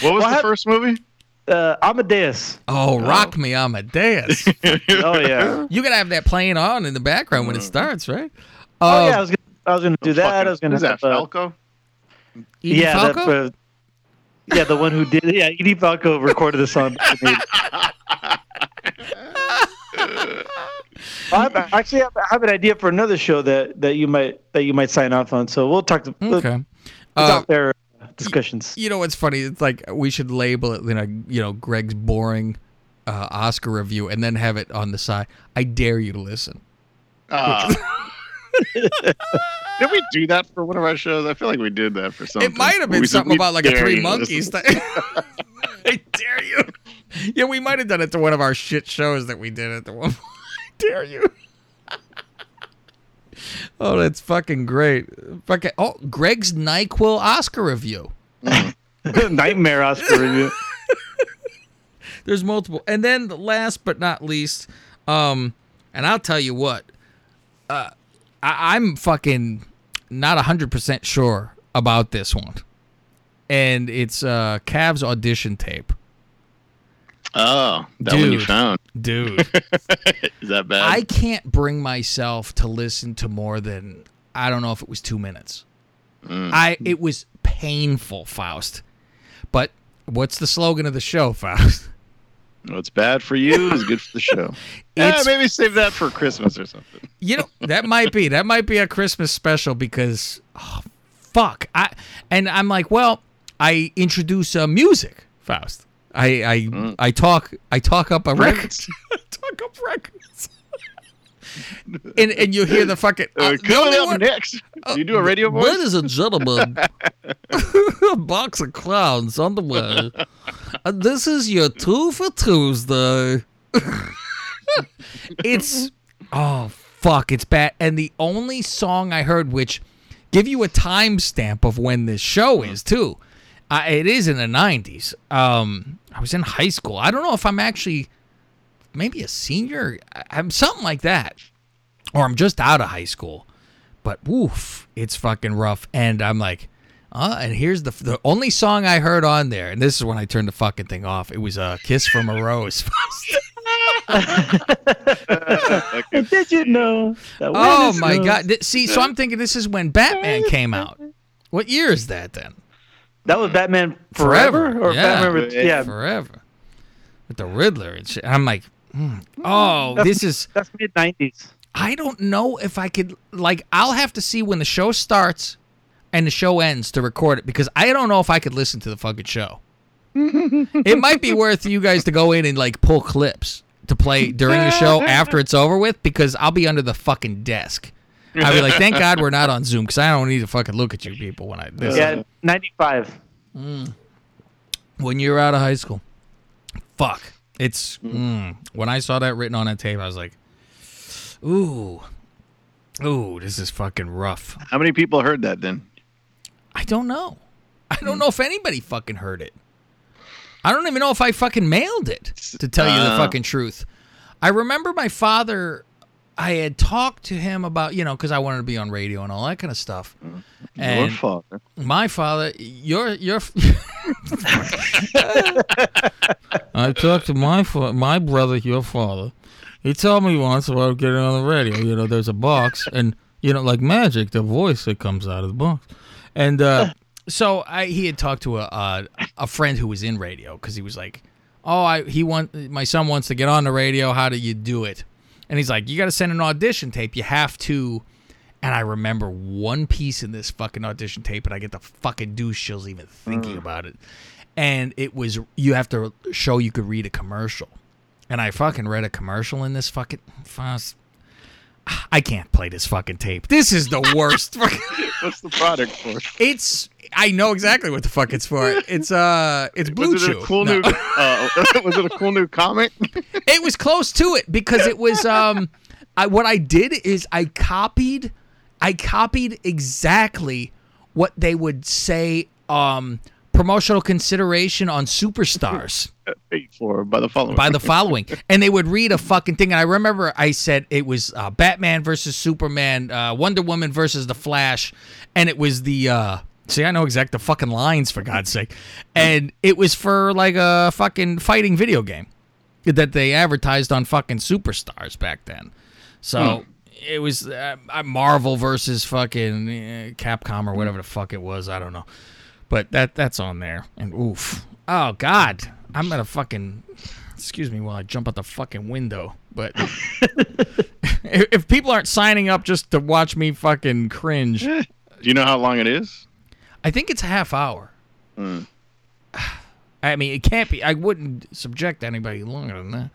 What was Well, the first movie? Uh, Amadeus. oh, rock me Amadeus. Oh yeah. you gotta have that playing on in the background when it starts, right? Oh Uh, yeah. I was gonna, I was gonna do that. I was gonna Who's that? have, uh, Falco? Yeah, that, Falco? uh, yeah, the one who did. Yeah, Edie Falco recorded the song. I have- actually I have an idea for another show that, that you might that you might sign off on. So we'll talk to Okay. It's Uh, out there discussions. You know what's funny? It's like we should label it, you know, you know, Greg's boring uh, Oscar review, and then have it on the side. I dare you to listen. Uh, <laughs> <laughs> did we do that for one of our shows? I feel like we did that for something. It might have been We- something we about like a Three Monkeys thing. <laughs> I dare you. Yeah, we might have done it to one of our shit shows that we did at the one. I <laughs> dare you. oh, that's fucking great. Fucking oh, Greg's Nyquil Oscar review. Nightmare Oscar review. There's multiple. And then last but not least, um, and I'll tell you what, uh, I, I'm fucking not hundred percent sure about this one, and it's uh, Kev's audition tape, Oh, that one you found. dude. <laughs> Is that bad? I can't bring myself to listen to more than I don't know if it was two minutes. I it was painful, Faust. But what's the slogan of the show, Faust? What's bad for you is good for the <laughs> show. yeah, maybe save that for Christmas or something. You know that might be that might be a Christmas special because oh, fuck I and I'm like well I introduce uh, music Faust. I I I talk I talk up a record. <laughs> Talk up records <laughs> and and you hear the fucking Uh, uh, coming up one- next, do you do a radio voice? Ladies and gentlemen, a <laughs> <laughs> box of clowns on the way. Uh, this is your two for Tuesday. it's oh fuck, it's bad. And the only song I heard, which give you a timestamp of when this show is too. Uh, it is in the '90s. Um, I was in high school. I don't know if I'm actually maybe a senior. I- I'm something like that, or I'm just out of high school but woof, it's fucking rough. And I'm like, uh, and here's the the only song I heard on there, and this is when I turned the fucking thing off. It was a uh, "Kiss from a Rose." <laughs> <laughs> Did you know? that oh my snows- god! Th- See, so I'm thinking this is when Batman <laughs> came out. What year is that then? That was Batman Forever, Forever, or yeah. Batman with, yeah. Forever with the Riddler and shit. I'm like, hmm, oh, That's- this is. That's mid nineties. I don't know if I could like I'll have to see when the show starts and the show ends to record it because I don't know if I could listen to the fucking show. <laughs> it might be worth you guys to go in and like pull clips to play during the show after it's over with because I'll be under the fucking desk. I'll be like, thank God we're not on Zoom because I don't need to fucking look at you people when I this, Yeah, ninety five. when you're out of high school. Fuck. It's mm. when I saw that written on a tape, I was like, ooh, ooh, this is fucking rough. How many people heard that then? I don't know. I don't know if anybody fucking heard it. I don't even know if I fucking mailed it, to tell you the Uh. fucking truth. I remember my father, I had talked to him about, you know, because I wanted to be on radio and all that kind of stuff. Your father. my father, your, your. <laughs> I talked to my fa- my brother, your father. He told me once about getting on the radio. You know, there's a box, and you know, like magic, the voice that comes out of the box. And uh, <laughs> so I, he had talked to a a, a friend who was in radio because he was like, "Oh, I he want my son wants to get on the radio. How do you do it?" And he's like, "You got to send an audition tape. You have to." And I remember one piece in this fucking audition tape, and I get the fucking douche chills even thinking mm. about it. And it was you have to show you could read a commercial, and I fucking read a commercial in this fucking. fuss- I can't play this fucking tape. This is the worst. <laughs> What's the product for? it's. I know exactly what the fuck it's for. It's uh, it's Blue Was it Chew. a cool No. new? Uh, <laughs> was it a cool new comic? <laughs> it was close to it because it was um I what I did is I copied I copied exactly what they would say um promotional consideration on superstars <laughs> Paid for by the following. by the following and they would read a fucking thing and I remember I said it was uh, Batman versus Superman uh, Wonder Woman versus the Flash and it was the uh See, I know exact the fucking lines for God's sake, and it was for like a fucking fighting video game that they advertised on fucking superstars back then. So it was uh, uh, Marvel versus fucking uh, Capcom or whatever the fuck it was. I don't know, but that that's on there. And oof, oh god, I'm gonna fucking excuse me while I jump out the fucking window. But <laughs> <laughs> if, if people aren't signing up just to watch me fucking cringe, Do you know how long it is? I think it's a half hour. Hmm. <sighs> I mean, it can't be. I wouldn't subject anybody longer than that.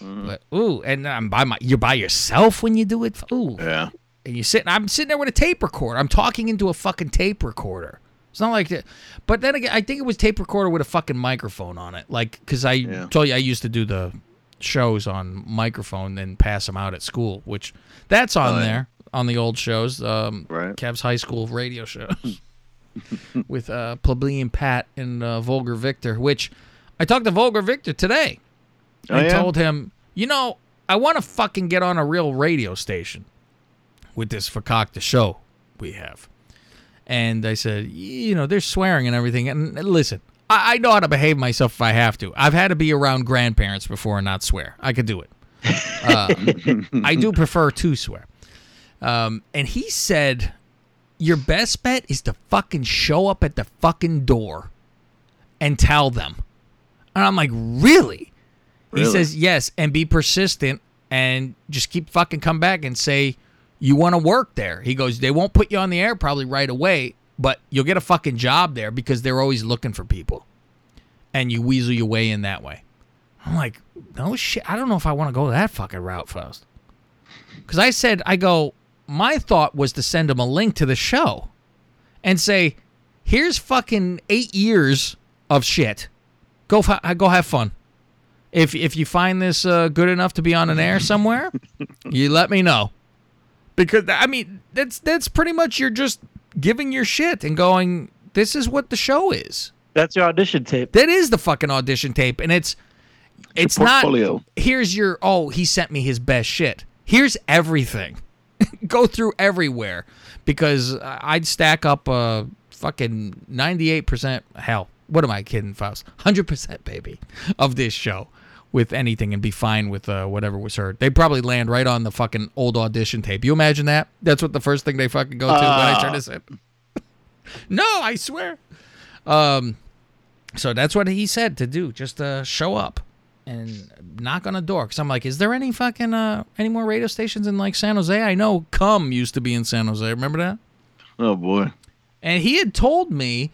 Hmm. But ooh, and I'm by my. You're by yourself when you do it. Ooh, Yeah. and you're sitting. I'm sitting there with a tape recorder. I'm talking into a fucking tape recorder. It's not like that. But then again, I think it was tape recorder with a fucking microphone on it. Like, because I Yeah. told you I used to do the shows on microphone and pass them out at school, which that's on Oh, yeah. there on the old shows. Um, Right. Kev's high school radio shows <laughs> <laughs> with uh, Plebeian Pat and uh, Vulgar Victor, which I talked to Vulgar Victor today. Oh, I yeah? told him, you know, I want to fucking get on a real radio station with this fakakta show we have. And I said, you know, they're swearing and everything. And listen, I, I know how to behave myself if I have to. I've had to be around grandparents before and not swear. I could do it. Uh, <laughs> I do prefer to swear. Um, and he said, your best bet is to fucking show up at the fucking door and tell them. And I'm like, really? He says yes, and be persistent and just keep fucking come back and say you want to work there. He goes, they won't put you on the air probably right away, but you'll get a fucking job there because they're always looking for people, and you weasel your way in that way. I'm like, no shit. I don't know if I want to go that fucking route first. Because I said, I go, my thought was to send him a link to the show and say, here's fucking eight years of shit. Go, fa- go have fun. If if you find this uh, good enough to be on an air somewhere, <laughs> you let me know. Because I mean, that's that's pretty much you're just giving your shit and going. This is what the show is. That's your audition tape. That is the fucking audition tape, and it's it's not. Here's your. Oh, he sent me his best shit. Here's everything. <laughs> Go through everywhere because I'd stack up a fucking ninety eight percent. Hell, what am I kidding, Faust? Hundred percent, baby, of this show with anything and be fine with uh, whatever was heard. They'd probably land right on the fucking old audition tape. You imagine that? That's what the first thing they fucking go to when I turn this in. no, I swear. Um, so that's what he said to do. Just uh, show up and knock on a door. Cause I'm like, is there any fucking uh, any more radio stations in like San Jose? I know KOME used to be in San Jose. Remember that? Oh boy. And he had told me,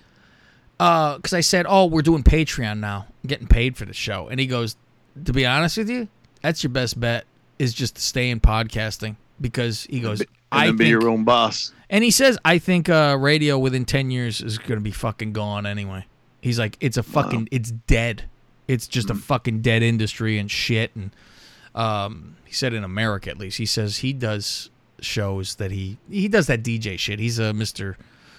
because I said, "Oh, we're doing Patreon now, I'm getting paid for the show." And he goes, "To be honest with you, that's your best bet is just to stay in podcasting because he goes, And I be think, your own boss. and he says, I think uh, radio within ten years is going to be fucking gone anyway. He's like, it's a fucking, it's dead. It's just a fucking dead industry and shit. And um, he said in America at least, he says he does shows that he he does that DJ shit. He's a Mister,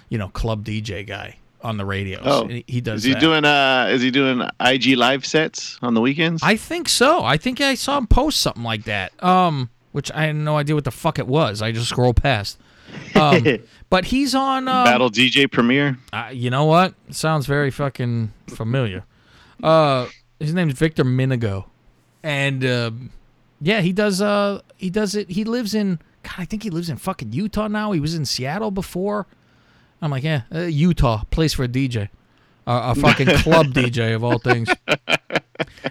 you know, club DJ guy on the radio. Oh, he, he does. Is he that. doing uh is he doing IG live sets on the weekends? I think so. I think I saw him post something like that. Um, which I had no idea what the fuck it was. I just scrolled past. Um, <laughs> but he's on um, Battle DJ Premiere. Uh, you know what? It sounds very fucking familiar. Uh, his name's Victor Minigo, and um yeah, he does. Uh, he does it. He lives in. God, I think he lives in fucking Utah now. He was in Seattle before. I'm like, yeah, uh, Utah, place for a DJ, uh, a <laughs> fucking club DJ of all things.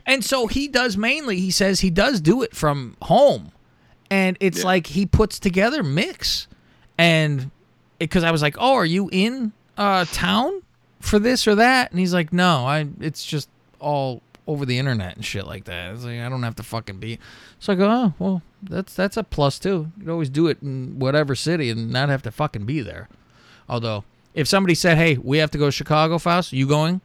And so he does mainly. He says he does do it from home, and it's like he puts together mix, and because I was like, oh, are you in uh, town for this or that? And he's like, no, I. It's just all over the internet and shit like that. It's like I don't have to fucking be. So I go, oh, well, that's that's a plus too. You can always do it in whatever city and not have to fucking be there. Although, if somebody said, hey, we have to go to Chicago, Faust, you going?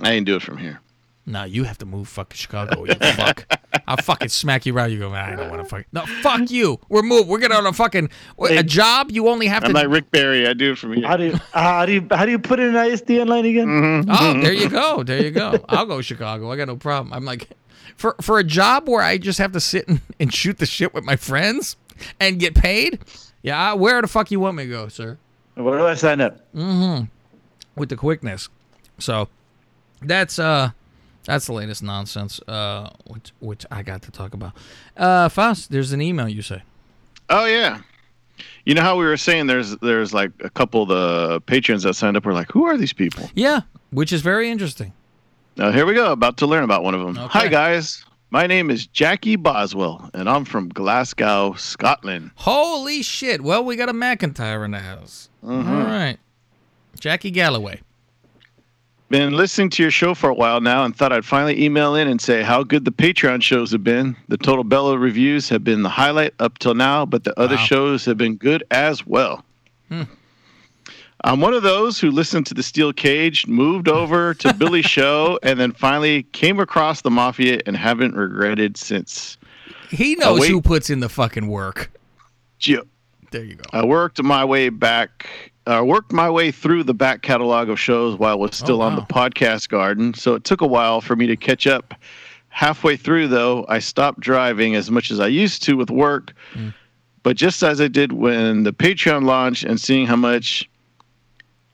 I didn't do it from here. No, you have to move fucking Chicago, you <laughs> fuck. I'll fucking smack you around. You go, man, I don't want to fuck. No, fuck you. We're moved. We're getting on a fucking a job. You only have I'm to. like Rick Barry. I do it from here. How do you how do you how do you put in an ISDN line again? Oh, there you go. There you go. I'll go Chicago. I got no problem. I'm like, for for a job where I just have to sit and, and shoot the shit with my friends and get paid. Yeah, where the fuck you want me to go, sir? Where do I sign up? Mm-hmm. With the quickness. So that's uh that's the latest nonsense. Uh, which which I got to talk about. Uh, Faust, there's an email you say. Oh yeah. You know how we were saying there's there's like a couple of the patrons that signed up were like, who are these people? Yeah, which is very interesting. Now here we go, about to learn about one of them. Okay. Hi guys. My name is Jackie Boswell, and I'm from Glasgow, Scotland. Holy shit. Well, we got a McIntyre in the house. Mm-hmm. All right. Jackie Galloway. Been listening to your show for a while now and thought I'd finally email in and say how good the Patreon shows have been. The Total Bellas reviews have been the highlight up till now, but the other Wow. shows have been good as well. Hmm. I'm one of those who listened to the Steel Cage, moved over to <laughs> Billy's show, and then finally came across the Mafia and haven't regretted since. He knows wait. who puts in the fucking work. Gee, There you go. I worked my way back. I worked my way through the back catalog of shows while I was still on the podcast garden, so it took a while for me to catch up. Halfway through, though, I stopped driving as much as I used to with work. But just as I did when the Patreon launched and seeing how much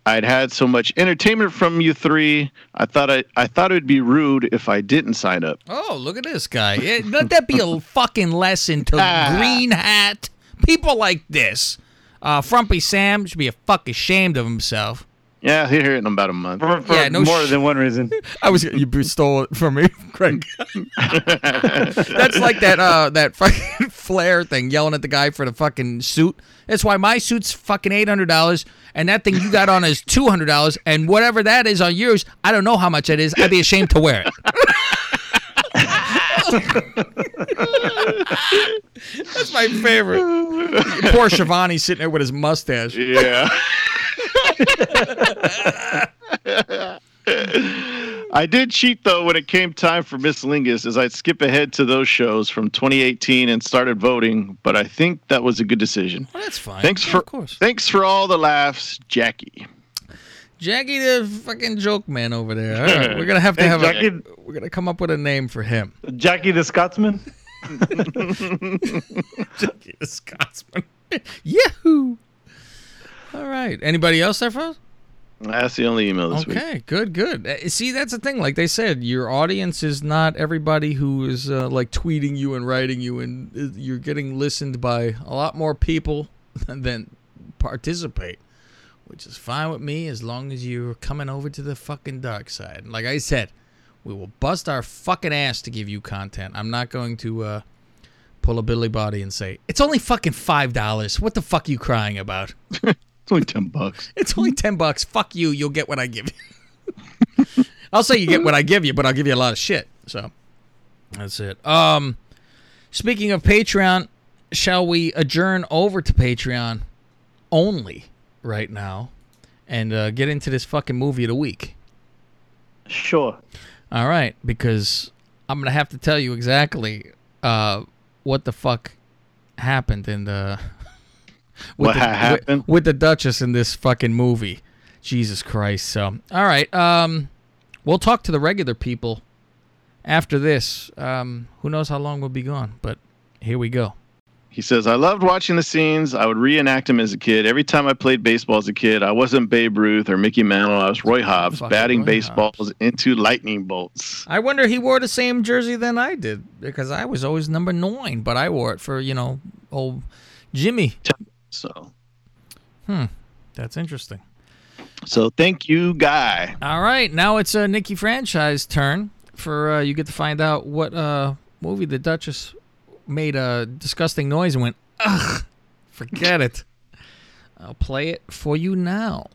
I'd had so much entertainment from you three, I thought I, I thought it would be rude if I didn't sign up. Oh, look at this guy. Eh, Let that be a fucking lesson to <laughs> Ah. green hat people like this. Uh, Frumpy Sam should be a fuck ashamed of himself. Yeah, here in about a month. For, for Yeah, no more sh- than one reason. <laughs> I was you stole it from me, <laughs> Craig. <laughs> That's like that uh that fucking Flair thing yelling at the guy for the fucking suit. That's why my suit's fucking eight hundred dollars, and that thing you got on is two hundred dollars, and whatever that is on yours, I don't know how much it is. I'd be ashamed to wear it. That's my favorite. Poor Shivani sitting there with his mustache. Yeah. <laughs> I did cheat though when it came time for Miss Lingus, as I'd skip ahead to those shows from 2018 and started voting. But I think that was a good decision. Well, that's fine. Thanks Yeah, for of course. thanks for all the laughs, Jackie. Jackie the fucking joke man over there. All right, we're <laughs> gonna have to Hey, have Jackie- a, we're gonna come up with a name for him. Jackie the Scotsman. <laughs> Jackie the Scotsman. <laughs> Yahoo! All right. Anybody else there, folks? That's the only email this week. Okay, good, good. Uh, See, that's the thing. Like they said, your audience is not everybody who is uh, like tweeting you and writing you, and uh, you're getting listened by a lot more people than participate, which is fine with me as long as you're coming over to the fucking dark side. Like I said, we will bust our fucking ass to give you content. I'm not going to uh, pull a Billy Body and say it's only fucking five dollars. What the fuck are you crying about? <laughs> It's only ten bucks. <laughs> It's only ten bucks. Fuck you. You'll get what I give you. <laughs> I'll say you get what I give you, but I'll give you a lot of shit. So that's it. Um, speaking of Patreon, shall we adjourn over to Patreon only right now and uh, get into this fucking movie of the week? Sure. All right, because I'm gonna have to tell you exactly uh, what the fuck happened in the <laughs> with What the, happened? with, with the Duchess in this fucking movie. Jesus Christ! So, all right, um, we'll talk to the regular people after this. Um, who knows how long we'll be gone? But here we go. He says, I loved watching the scenes. I would reenact them as a kid. Every time I played baseball as a kid, I wasn't Babe Ruth or Mickey Mantle. I was Roy Hobbs, Fucking batting Roy baseballs into lightning bolts. I wonder he wore the same jersey than I did because I was always number nine, but I wore it for you know old Jimmy. So, hmm, That's interesting. so thank you, Guy. All right, now it's a Nikki franchise turn for uh, you get to find out what uh, movie the Duchess made a disgusting noise and went ugh. Forget it. I'll play it for you now.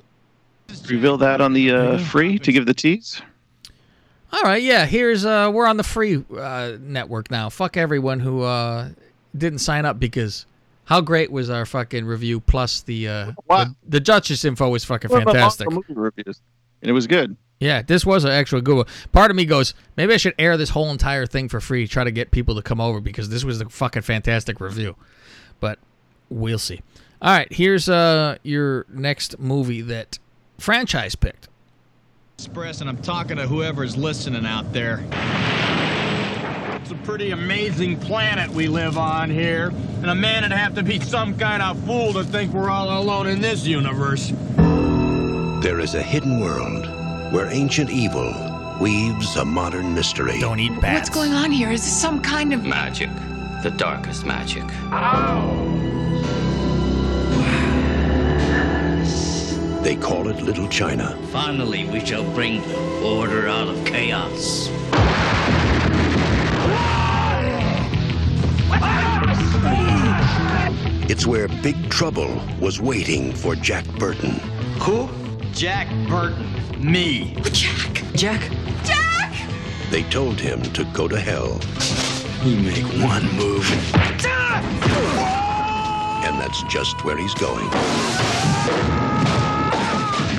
Reveal that on the uh, free to give the tease. All right, yeah. Here's uh, we're on the free uh, network now. Fuck everyone who uh, didn't sign up because how great was our fucking review plus the uh, Wow. the, the Duchess info was fucking What fantastic. all the movie reviews? And it was good. Yeah, this was an actual good one. Part of me goes, maybe I should air this whole entire thing for free, try to get people to come over because this was a fucking fantastic review. But we'll see. All right, here's uh your next movie that franchise picked. Express, and I'm talking to whoever's listening out there. It's a pretty amazing planet we live on here, and a man would have to be some kind of fool to think we're all alone in this universe. There is a hidden world where ancient evil weaves a modern mystery. Don't eat bats. What's going on here? Is this some kind of Magic. The darkest magic. They call it Little China. Finally, we shall bring order out of chaos. It's where Big Trouble was waiting for Jack Burton. Who? Jack Burton. Me. Jack. Jack, Jack! They told him to go to hell, You make one move. and that's just where he's going.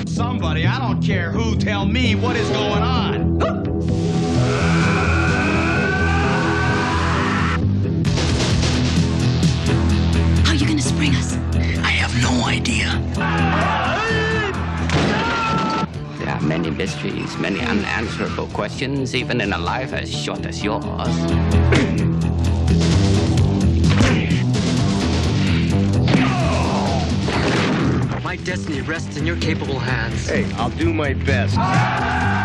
Somebody, I don't care who, tell me what is going on. How are you gonna spring us? I have no idea. There are many mysteries, many unanswerable questions, even in a life as short as yours. My destiny rests in your capable hands. Hey, I'll do my best. Oh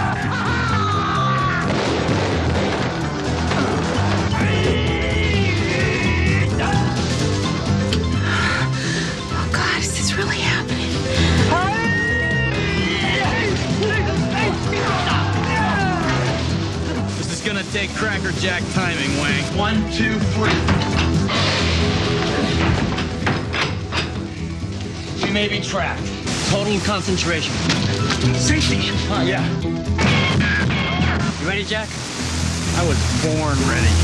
take Cracker Jack timing, Wang. One, two, three. We may be trapped. Total concentration. Safety. Oh, yeah. You ready, Jack? I was born ready.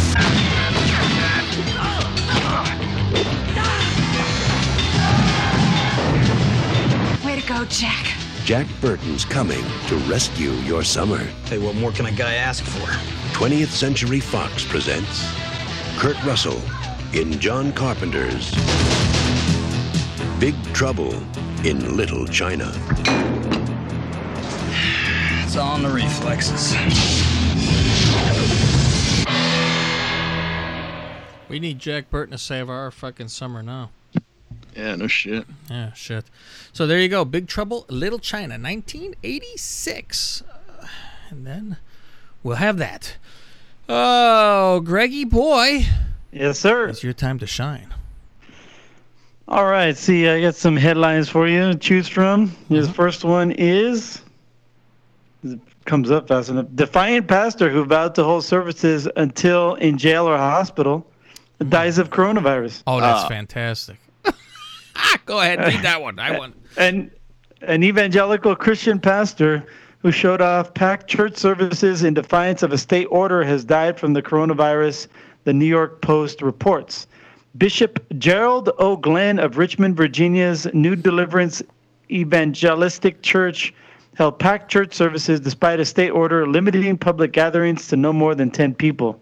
Way to go, Jack. Jack Burton's coming to rescue your summer. Hey, what more can a guy ask for? 20th Century Fox presents Kurt Russell in John Carpenter's Big Trouble in Little China. It's all in the reflexes. We need Jack Burton to save our fucking summer now. Yeah, no shit. Yeah, shit. So there you go. Big Trouble, Little China, 1986. Uh, and then we'll have that. Oh, Greggy boy, Yes, sir. it's your time to shine. All right. See, I got some headlines for you to choose from. His uh-huh. first one is it comes up fast enough. Defiant pastor who vowed to hold services until in jail or hospital hmm. dies of coronavirus. Oh, that's Ah. fantastic. <laughs> Ah, go ahead, read that one. I want. <laughs> And an evangelical Christian pastor who showed off packed church services in defiance of a state order has died from the coronavirus, the New York Post reports. Bishop Gerald O. Glenn of Richmond, Virginia's New Deliverance Evangelistic Church held packed church services despite a state order limiting public gatherings to no more than 10 people.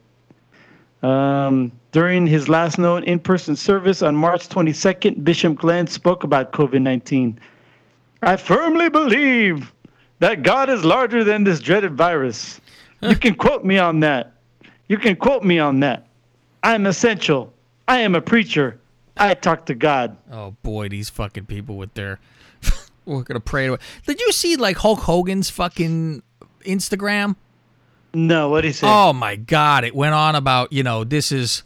Um, during his last known in person service on March 22nd, Bishop Glenn spoke about COVID 19. I firmly believe that God is larger than this dreaded virus. You can quote me on that. You can quote me on that. I'm essential. I am a preacher. I talk to God. Oh boy, these fucking people with their <laughs> we're gonna pray to. Did you see like Hulk Hogan's fucking Instagram? No, what you say? Oh my god, it went on about you know this is.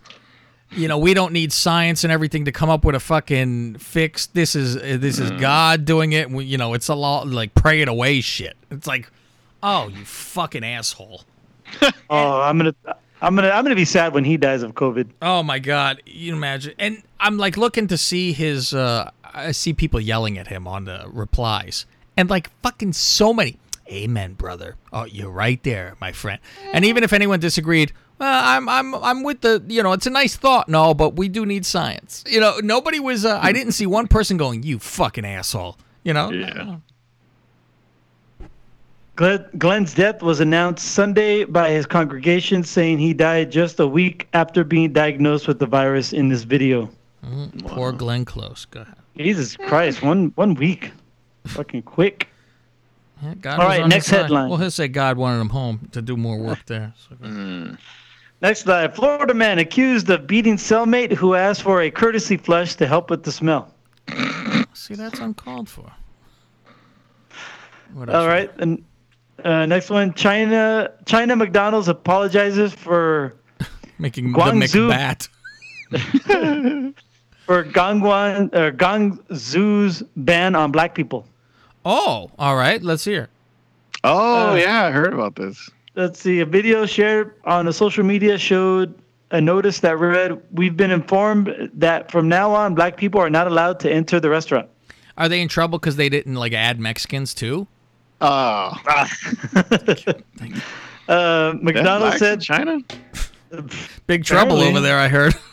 You know, we don't need science and everything to come up with a fucking fix. This is uh, this is God doing it. We, you know, it's a lot like pray it away shit. It's like, oh, you fucking asshole. <laughs> Oh, I'm gonna, I'm gonna, I'm gonna be sad when he dies of COVID. Oh my god, you imagine. And I'm like looking to see his uh I see people yelling at him on the replies. And like fucking so many. Amen, brother. Oh, you're right there, my friend. And even if anyone disagreed, well, I'm I'm I'm with the, you know, it's a nice thought. No, but we do need science. You know, nobody was uh, I didn't see one person going, "You fucking asshole." You know? Yeah. Glenn, Glenn's death was announced Sunday by his congregation, saying he died just a week after being diagnosed with the virus. In this video, mm-hmm. Poor Glenn Close. Go ahead. Jesus Christ, one one week, fucking quick. Yeah, God All was right, on his next headline. Well, he'll say God wanted him home to do more work there. So, Next slide. Florida man accused of beating cellmate who asked for a courtesy flush to help with the smell. see, that's uncalled for. What else All and uh, next one. China China McDonald's apologizes for <laughs> Making Guangzhou- the McBat. <laughs> for Gangwon or Gangzhou's ban on black people. Oh, all right. Let's hear. Oh Uh, yeah, I heard about this. Let's see. A video shared on a social media showed a notice that read, "We've been informed that from now on, black people are not allowed to enter the restaurant." Are they in trouble because they didn't like add Mexicans too? Oh, <laughs> Uh, McDonald's said China. Big trouble Apparently. over there, I heard. <laughs>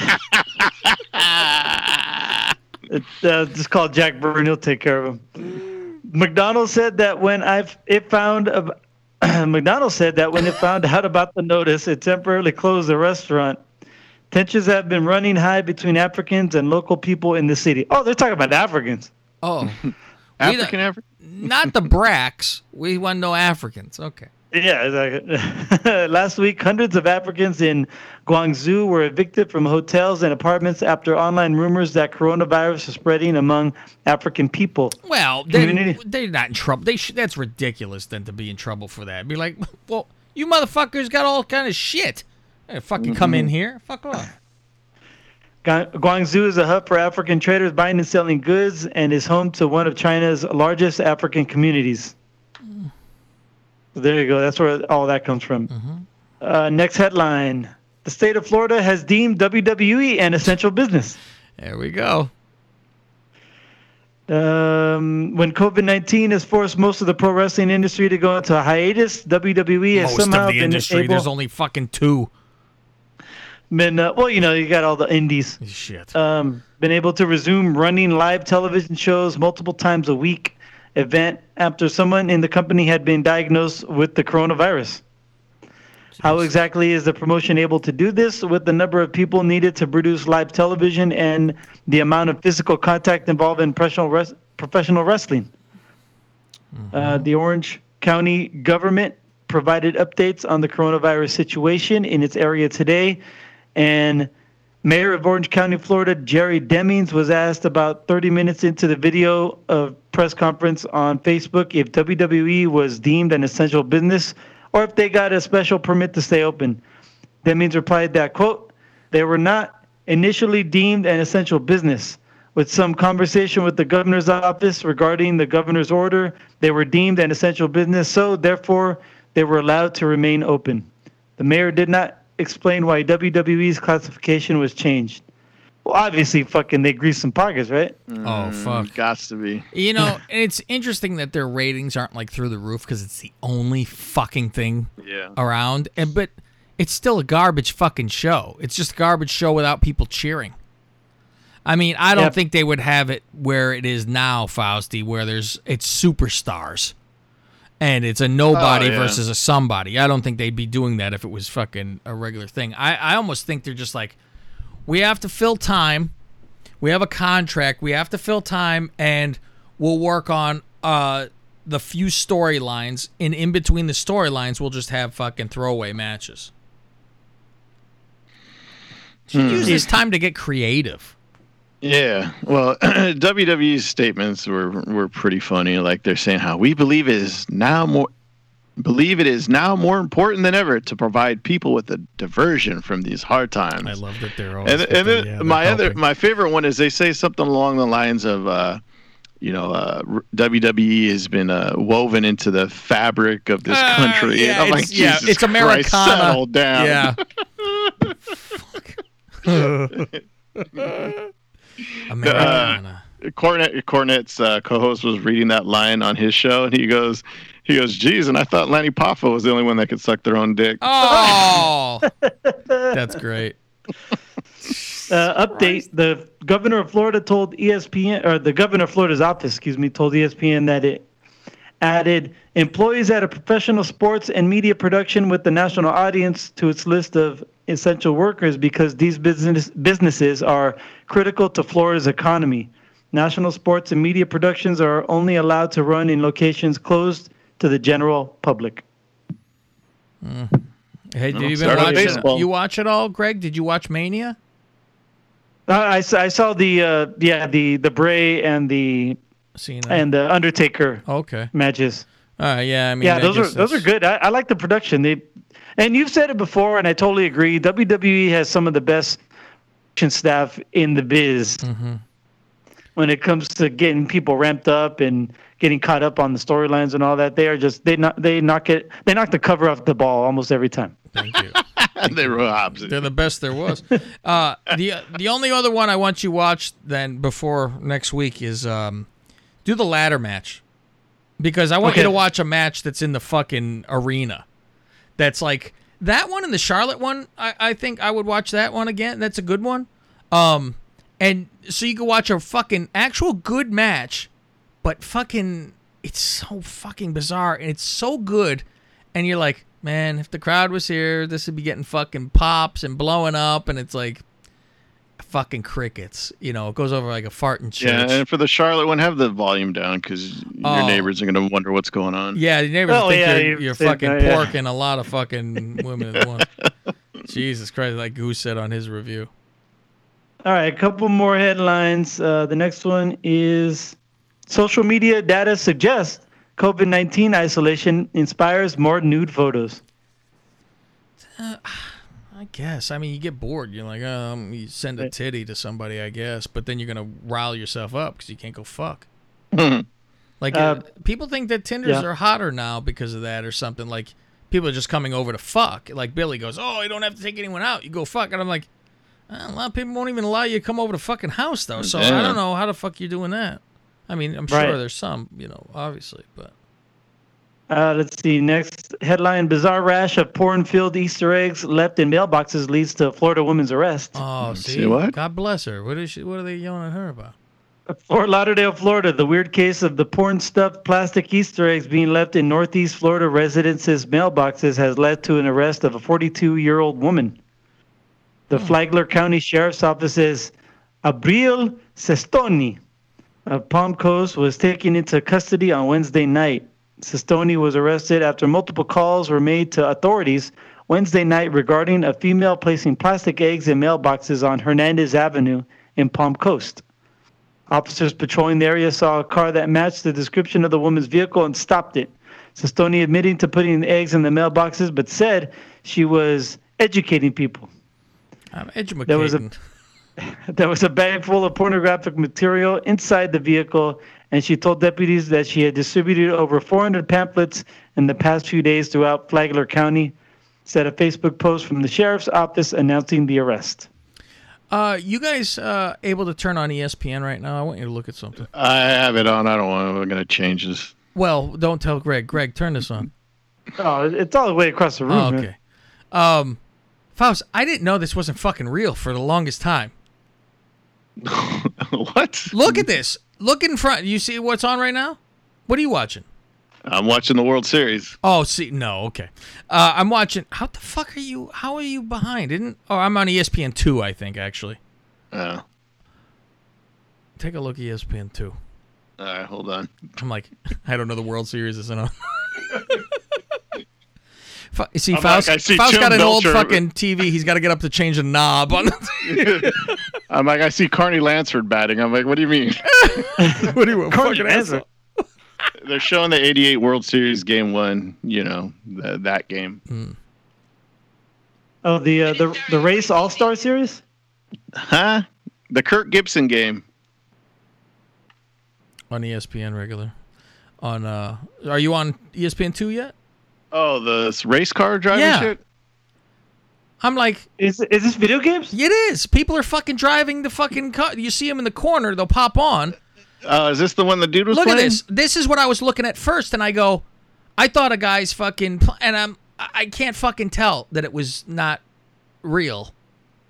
<laughs> It, uh, just call Jack Byrne. He'll take care of him. McDonald's said that when I've it found ab- <clears throat> McDonald's said that when it found out about the notice, it temporarily closed the restaurant. Tensions have been running high between Africans and local people in the city. Oh, they're talking about Africans. Oh, <laughs> African African. not the Bracks. We want no Africans. Okay. Yeah, exactly. <laughs> Last week, hundreds of Africans in Guangzhou were evicted from hotels and apartments after online rumors that coronavirus is spreading among African people. Well, Community- they're not in trouble. They sh- that's ridiculous then to be in trouble for that. Be like, well, you motherfuckers got all kind of shit. Hey, fucking come in mm-hmm. here. Fuck off. Guangzhou is a hub for African traders buying and selling goods and is home to one of China's largest African communities. Mm. There you go. That's where all that comes from. Uh, next headline The state of Florida has deemed WWE an essential business. There we go. Um, when COVID 19 has forced most of the pro wrestling industry to go into a hiatus, WWE has Most somehow of the been industry. able. There's only fucking two. been, uh, well, you know, you got all the indies. Shit. um, been able to resume running live television shows multiple times a week event after someone in the company had been diagnosed with the coronavirus. How exactly is the promotion able to do this with the number of people needed to produce live television and the amount of physical contact involved in professional, res- professional wrestling? Uh, the Orange County government provided updates on the coronavirus situation in its area today, and Mayor of Orange County, Florida, Jerry Demings, was asked about 30 minutes into the video of press conference on Facebook if WWE was deemed an essential business or if they got a special permit to stay open. Demings replied that, quote, they were not initially deemed an essential business. With some conversation with the governor's office regarding the governor's order, they were deemed an essential business, so therefore they were allowed to remain open. The mayor did not explain why WWE's classification was changed. Well, obviously, fucking they grease some pockets, right? Oh mm, fuck. Got to be. You know, <laughs> and it's interesting that their ratings aren't like through the roof because it's the only fucking thing Yeah. around. And but it's still a garbage fucking show. It's just a garbage show without people cheering. I mean, I don't Yep. think they would have it where it is now, Fausty, where there's it's superstars. And it's a nobody Oh, yeah. versus a somebody. I don't think they'd be doing that if it was fucking a regular thing. I, I almost think they're just like, we have to fill time. We have a contract. We have to fill time, and we'll work on uh, the few storylines. And in between the storylines, we'll just have fucking throwaway matches. Should use this time to get creative. Yeah. Well, <clears throat> WWE's statements were were pretty funny. Like they're saying how we believe it is now more believe it is now more important than ever to provide people with a diversion from these hard times. I love that they're always. and and then yeah, they're my other my favorite one is they say something along the lines of uh you know uh, WWE has been uh, woven into the fabric of this Uh, country yeah, and I'm like it's- yeah, Jesus it's Christ, Americana. settle down Yeah. <laughs> <laughs> <laughs> <laughs> Uh, Americana. Cornette Cornette's uh, co-host was reading that line on his show, and he goes, he goes, "Geez," and I thought Lanny Poffo was the only one that could suck their own dick. oh, <laughs> that's great. Uh, update: The governor of Florida told ESPN, or the governor of Florida's office, excuse me, told ESPN that it added employees at a professional sports and media production with the national audience to its list of essential workers because these business businesses are critical to Florida's economy. National sports and media productions are only allowed to run in locations closed to the general public. Hey, did you even watch it? You watch it all, Greg? Did you watch Mania? Uh, I, s- I saw the uh, yeah the the Bray and the Seen that? and the Undertaker okay. matches. Uh, yeah, I mean, yeah, I those are those are good. I, I like the production. They, and you've said it before, and I totally agree. WWE has some of the best production staff in the biz Mm-hmm. when it comes to getting people ramped up and getting caught up on the storylines and all that. They are just they knock they knock it they knock the cover off the ball almost every time. Thank you. <laughs> they were opposite. They're the best there was. Uh, the the only other one I want you to watch then before next week is um, do the ladder match because I want you to watch a match that's in the fucking arena. That's like that one and the Charlotte one. I, I think I would watch that one again. That's a good one. Um, and so you can watch a fucking actual good match, but fucking it's so fucking bizarre and it's so good, and you're like, man, if the crowd was here, this would be getting fucking pops and blowing up, and it's like fucking crickets. You know, it goes over like a fart in church. Yeah, and for the Charlotte one, have the volume down because Oh. your neighbors are going to wonder what's going on. Yeah, the neighbors Oh, think yeah, you're, you you're fucking that, yeah. porking a lot of fucking women at once. <laughs> Jesus Christ, like Goose said on his review. All right, a couple more headlines. Uh, the next one is social media data suggests COVID 19 isolation inspires more nude photos. I guess. I mean, you get bored. You're like, um, you send a titty to somebody, I guess, but then you're gonna rile yourself up because you can't go fuck. like uh, Uh, people think that Tinders yeah. are hotter now because of that or something. Like people are just coming over to fuck. Like Billy goes, oh, you don't have to take anyone out. You go fuck, and I'm like, "Uh, a lot of people won't even allow you to come over to fucking house though. So I don't know how the fuck you're doing that. I mean, I'm sure Right. there's some, you know, obviously, but Uh, let's see. Next headline Bizarre rash of porn filled Easter eggs left in mailboxes leads to Florida woman's arrest. oh, see see, what? God bless her. What is she? What are they yelling at her about? Fort Lauderdale, Florida. The weird case of the porn stuffed plastic Easter eggs being left in Northeast Florida residences' mailboxes has led to an arrest of a 42 year old woman. The Flagler County Sheriff's Office says Abril Sestoni of Palm Coast was taken into custody on Wednesday night. Sestoni was arrested after multiple calls were made to authorities Wednesday night regarding a female placing plastic eggs in mailboxes on Hernandez Avenue in Palm Coast. Officers patrolling the area saw a car that matched the description of the woman's vehicle and stopped it. Sestoni admitting to putting the eggs in the mailboxes, but said she was educating people. I'm educating. There was a- <laughs> There was a bag full of pornographic material inside the vehicle, and she told deputies that she had distributed over 400 pamphlets in the past few days throughout Flagler County. Said a Facebook post from the sheriff's office announcing the arrest. Uh, you guys uh, able to turn on ESPN right now? I want you to look at something. I have it on. I don't want. I'm going to change this. Well, don't tell Greg. Greg, turn this on. Oh, it's all the way across the room. Oh, man. okay. Um, Faust, I didn't know this wasn't fucking real for the longest time. <laughs> what? Look at this. Look in front. You see what's on right now? What are you watching? I'm watching the World Series. Oh, see, no, okay. Uh, I'm watching. How the fuck are you? How are you behind? Didn't? Oh, I'm on ESPN two, I think actually. Oh, Take a look at ESPN two. all right. Hold on. I'm like, <laughs> I don't know the World Series isn't on. <laughs> Fa- See, I'm Faust, like, Faust got an old fucking TV. He's got to get up to change a knob on. The <laughs> I'm like, I see Carney Lansford batting. I'm like, what do you mean? <laughs> what do you Carney Lansford. They're showing the '88 World Series Game One. You know th- that game. Oh, the uh, the the race All Star Series. Huh? The Kirk Gibson game. on ESPN regular. On uh, are you on ESPN two yet? Oh, the race car driving Yeah. shit. I'm like, Is is this video games? it is. People are fucking driving the fucking car. You see them in the corner. They'll pop on. Uh, is this the one the dude was Look playing? at this. This is what I was looking at first, and I go, I thought a guy's fucking, pl- and I'm, I I can't fucking tell that it was not real.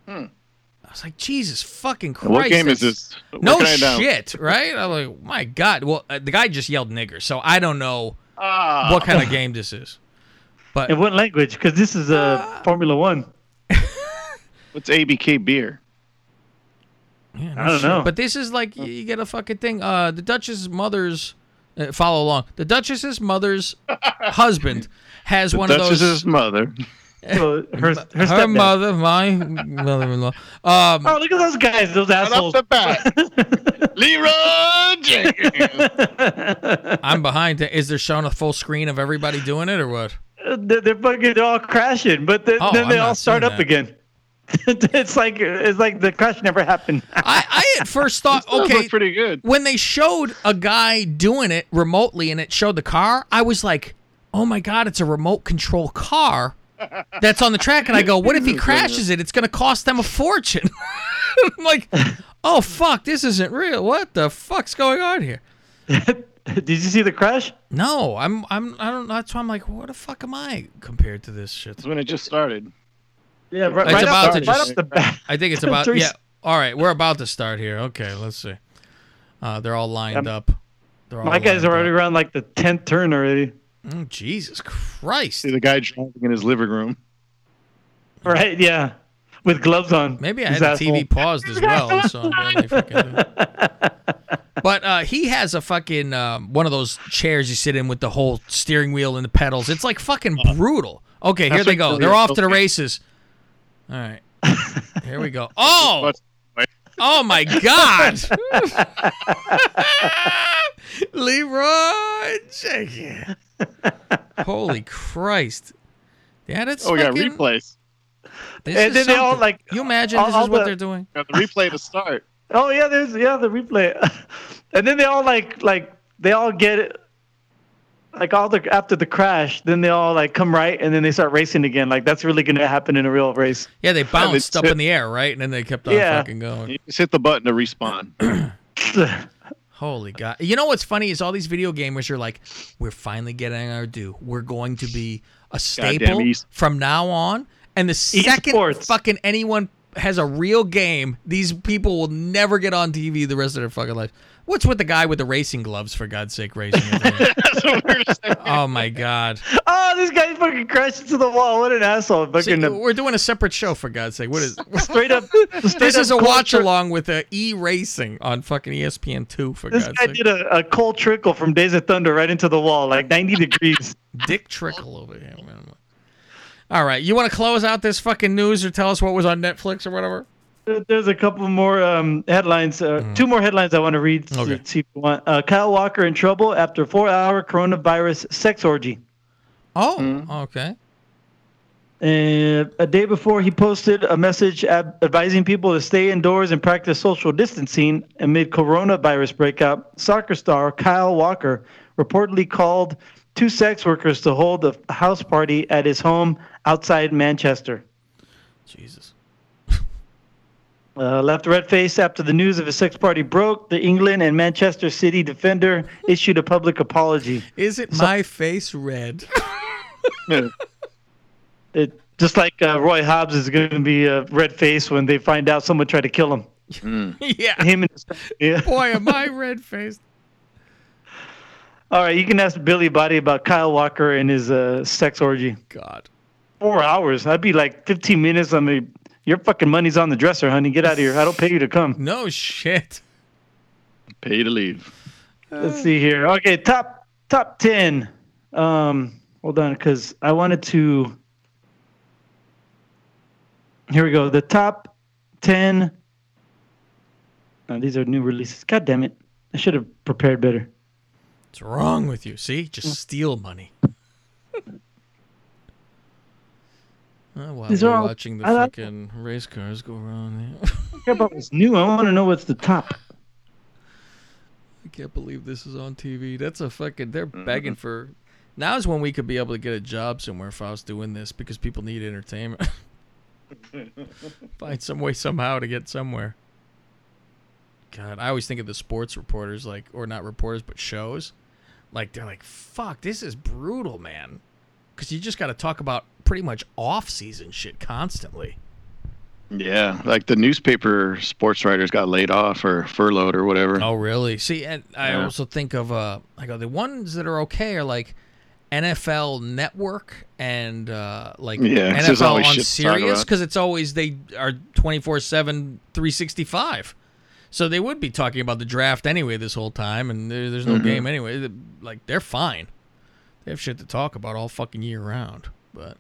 I was like, Jesus fucking Christ! Hmm. What game is this? Where No can I down- shit, right? I'm like, my God. Well, uh, the guy just yelled nigger, so I don't know Ah. what kind of game this is. But In what language? Because this is uh, Formula One. What's ABK beer? Yeah, I don't shit. know. But this is like you you get a fucking thing. Uh, the Duchess's mother's uh, follow along. The Duchess's mother's <laughs> husband has one of those Duchess's mother. So her her, Her mother, my mother-in-law. Um, Oh, look at those guys, those Right off assholes. the bat. Leeroy Jenkins. <laughs> I'm behind. Is there showing a full screen of everybody doing it or what? they're, they're fucking all crashing, but then, Oh, then they I'm all start up that. again. <laughs> it's like it's like the crash never happened. <laughs> I, I at first thought, okay, pretty good. when they showed a guy doing it remotely and it showed the car, I was like, oh my god, it's a remote control car. that's on the track, and I go, "What if he <laughs> crashes it? It's going to cost them a fortune." I'm like, "Oh fuck, this isn't real. What the fuck's going on here?" Did you see the crash? No, I'm I'm I don't. That's why I'm like, "What the fuck am I compared to this shit?" It's when it just started. Yeah, right, It's right about off, to the- just- right the bat. I think it's about <laughs> yeah. All right, we're about to start here. Okay, let's see. Uh, they're all lined Um, up. They're all My guys are already up. around like the tenth turn already. Oh, Jesus Christ! See the guy driving in his living room. <laughs> Right? Yeah, with gloves on. Maybe I His had the TV paused as well. So I'm barely <laughs> fucking- but uh, he has a fucking um, one of those chairs you sit in with the whole steering wheel and the pedals. It's like fucking brutal. Okay, here they go. They're off to the okay. races. All right, <laughs> here we go. Oh, oh my God, <laughs> Leeroy Jenkins. Holy <laughs> Christ! Yeah, that's Oh, we got replays. this And is then they all like. You imagine all- this all is what they're doing? Got the replay to start. Oh yeah, there's yeah the replay, and then they all like like they all get it. Like all the after the crash, then they all like come right, and then they start racing again. Like that's really gonna happen in a real race. Yeah, they <laughs> bounced up hit- in the air, right? And then they kept on Yeah. fucking going. You just hit the button to respawn. <clears throat> <laughs> Holy God. You know what's funny is all these video gamers are like, we're finally getting our due. We're going to be a staple from now on. And the second Esports. fucking anyone has a real game, these people will never get on TV the rest of their fucking life. What's with the guy with the racing gloves, for God's sake, racing? <laughs> That's what we were saying. oh my God. oh, this guy fucking crashed into the wall. What an asshole! Fucking uh, we're doing a separate show, for God's sake. What is <laughs> straight up. this? straight Is a up cold watch along with uh, E Racing on fucking ESPN two, for This God's guy sake. did a, a Cole Trickle from Days of Thunder right into the wall, like 90 degrees. Dick Trickle over here. man. All right, you want to close out this fucking news or tell us what was on Netflix or whatever? There's a couple more um, headlines. Uh, Two more headlines I want to read. Mm. Okay. See, see if you want. Uh, Kyle Walker in trouble after four-hour coronavirus sex orgy. Oh, okay. And a day before, he posted a message ad- advising people to stay indoors and practice social distancing amid coronavirus breakout. Soccer star Kyle Walker reportedly called two sex workers to hold a house party at his home outside Manchester. Jesus. <laughs> Uh, left red face after the news of his sex party broke. The England and Manchester City defender <laughs> issued a public apology. Is it my face red? <laughs> It, just like uh, Roy Hobbs is going to be a red face when they find out someone tried to kill him. yeah. Him and his, yeah. Boy, am I red faced. All right, you can ask Billy Body about Kyle Walker and his uh, sex orgy. God. Four hours. That'd be like 15 minutes. I mean, your fucking money's on the dresser, honey. Get out of here. I don't pay you to come. No shit. Pay to leave. Let's see here. Okay, top top 10. Um, hold on, because I wanted to. Here we go. The top 10. Oh, these are new releases. God damn it. I should have prepared better. What's wrong with you? See? Just steal money. <laughs> Oh, while These we're all- watching the I fucking race cars go around there. <laughs> I don't care about what's new. I want to know what's the top. I can't believe this is on TV. That's a fucking. They're mm-hmm. begging for. Now is when we could be able to get a job somewhere if I was doing this because people need entertainment. <laughs> Find some way somehow to get somewhere. God, I always think of the sports reporters, like, or not reporters, but shows. Like, they're like, fuck, this is brutal, man. Because you just got to talk about pretty much off season shit constantly. Yeah, like the newspaper sports writers got laid off or furloughed or whatever. Oh, really? See, and I Yeah. also think of uh, I go the ones that are okay are like NFL Network and uh, like yeah, NFL on shit to talk Sirius because it's always they are 24 7 365 so they would be talking about the draft anyway this whole time and there, there's no Mhm. game anyway like they're fine they have shit to talk about all fucking year round but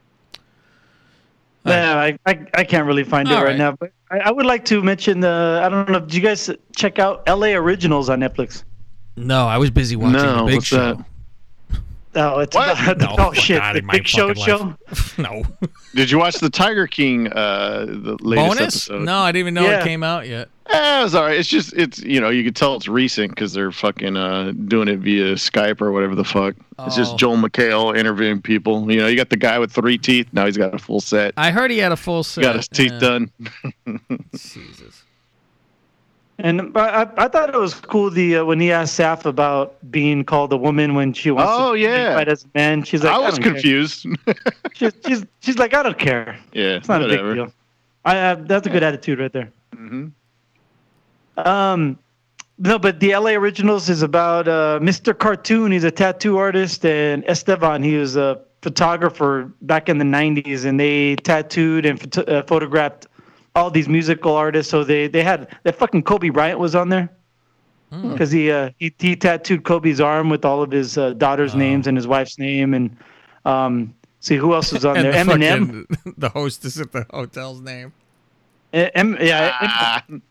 Yeah, I, I, I can't really find it All right, right. now. But I, I would like to mention the. I don't know. Did you guys check out L.A. Originals on Netflix? no I was busy watching No, the Big what's Show that? Oh, it's What? about No, <laughs> oh shit, the Big Show fucking show. <laughs> no Did you watch the Tiger King uh the latest bonus episode? no I didn't even know Yeah. it came out yet Eh, it was all right. It's just it's you know you could tell it's recent because they're fucking uh, doing it via Skype or whatever the fuck. It's Oh. just Joel McHale interviewing people. You know, you got the guy with three teeth. Now he's got a full set. I heard he had a full set. got his teeth yeah. done. <laughs> Jesus. And I, I- I thought it was cool the uh, when he asked Saff about being called a woman when she wants Oh, to yeah. fight as a man. She's like, I was don't care." confused. <laughs> She's, she's she's like, I don't care. yeah, It's not a big deal. I uh, that's a good attitude right there. Mhm. Um, no, but the LA Originals is about uh, Mr. Cartoon. He's a tattoo artist, and Esteban. He was a photographer back in the '90s, and they tattooed and photo- uh, photographed all these musical artists. So they they had that fucking Kobe Bryant was on there because he, uh, he he tattooed Kobe's arm with all of his uh, daughter's names and his wife's name, and um, see who else was on there. the Eminem. fucking- <laughs> the hostess at the hotel's name. Em, yeah, Ah. Em-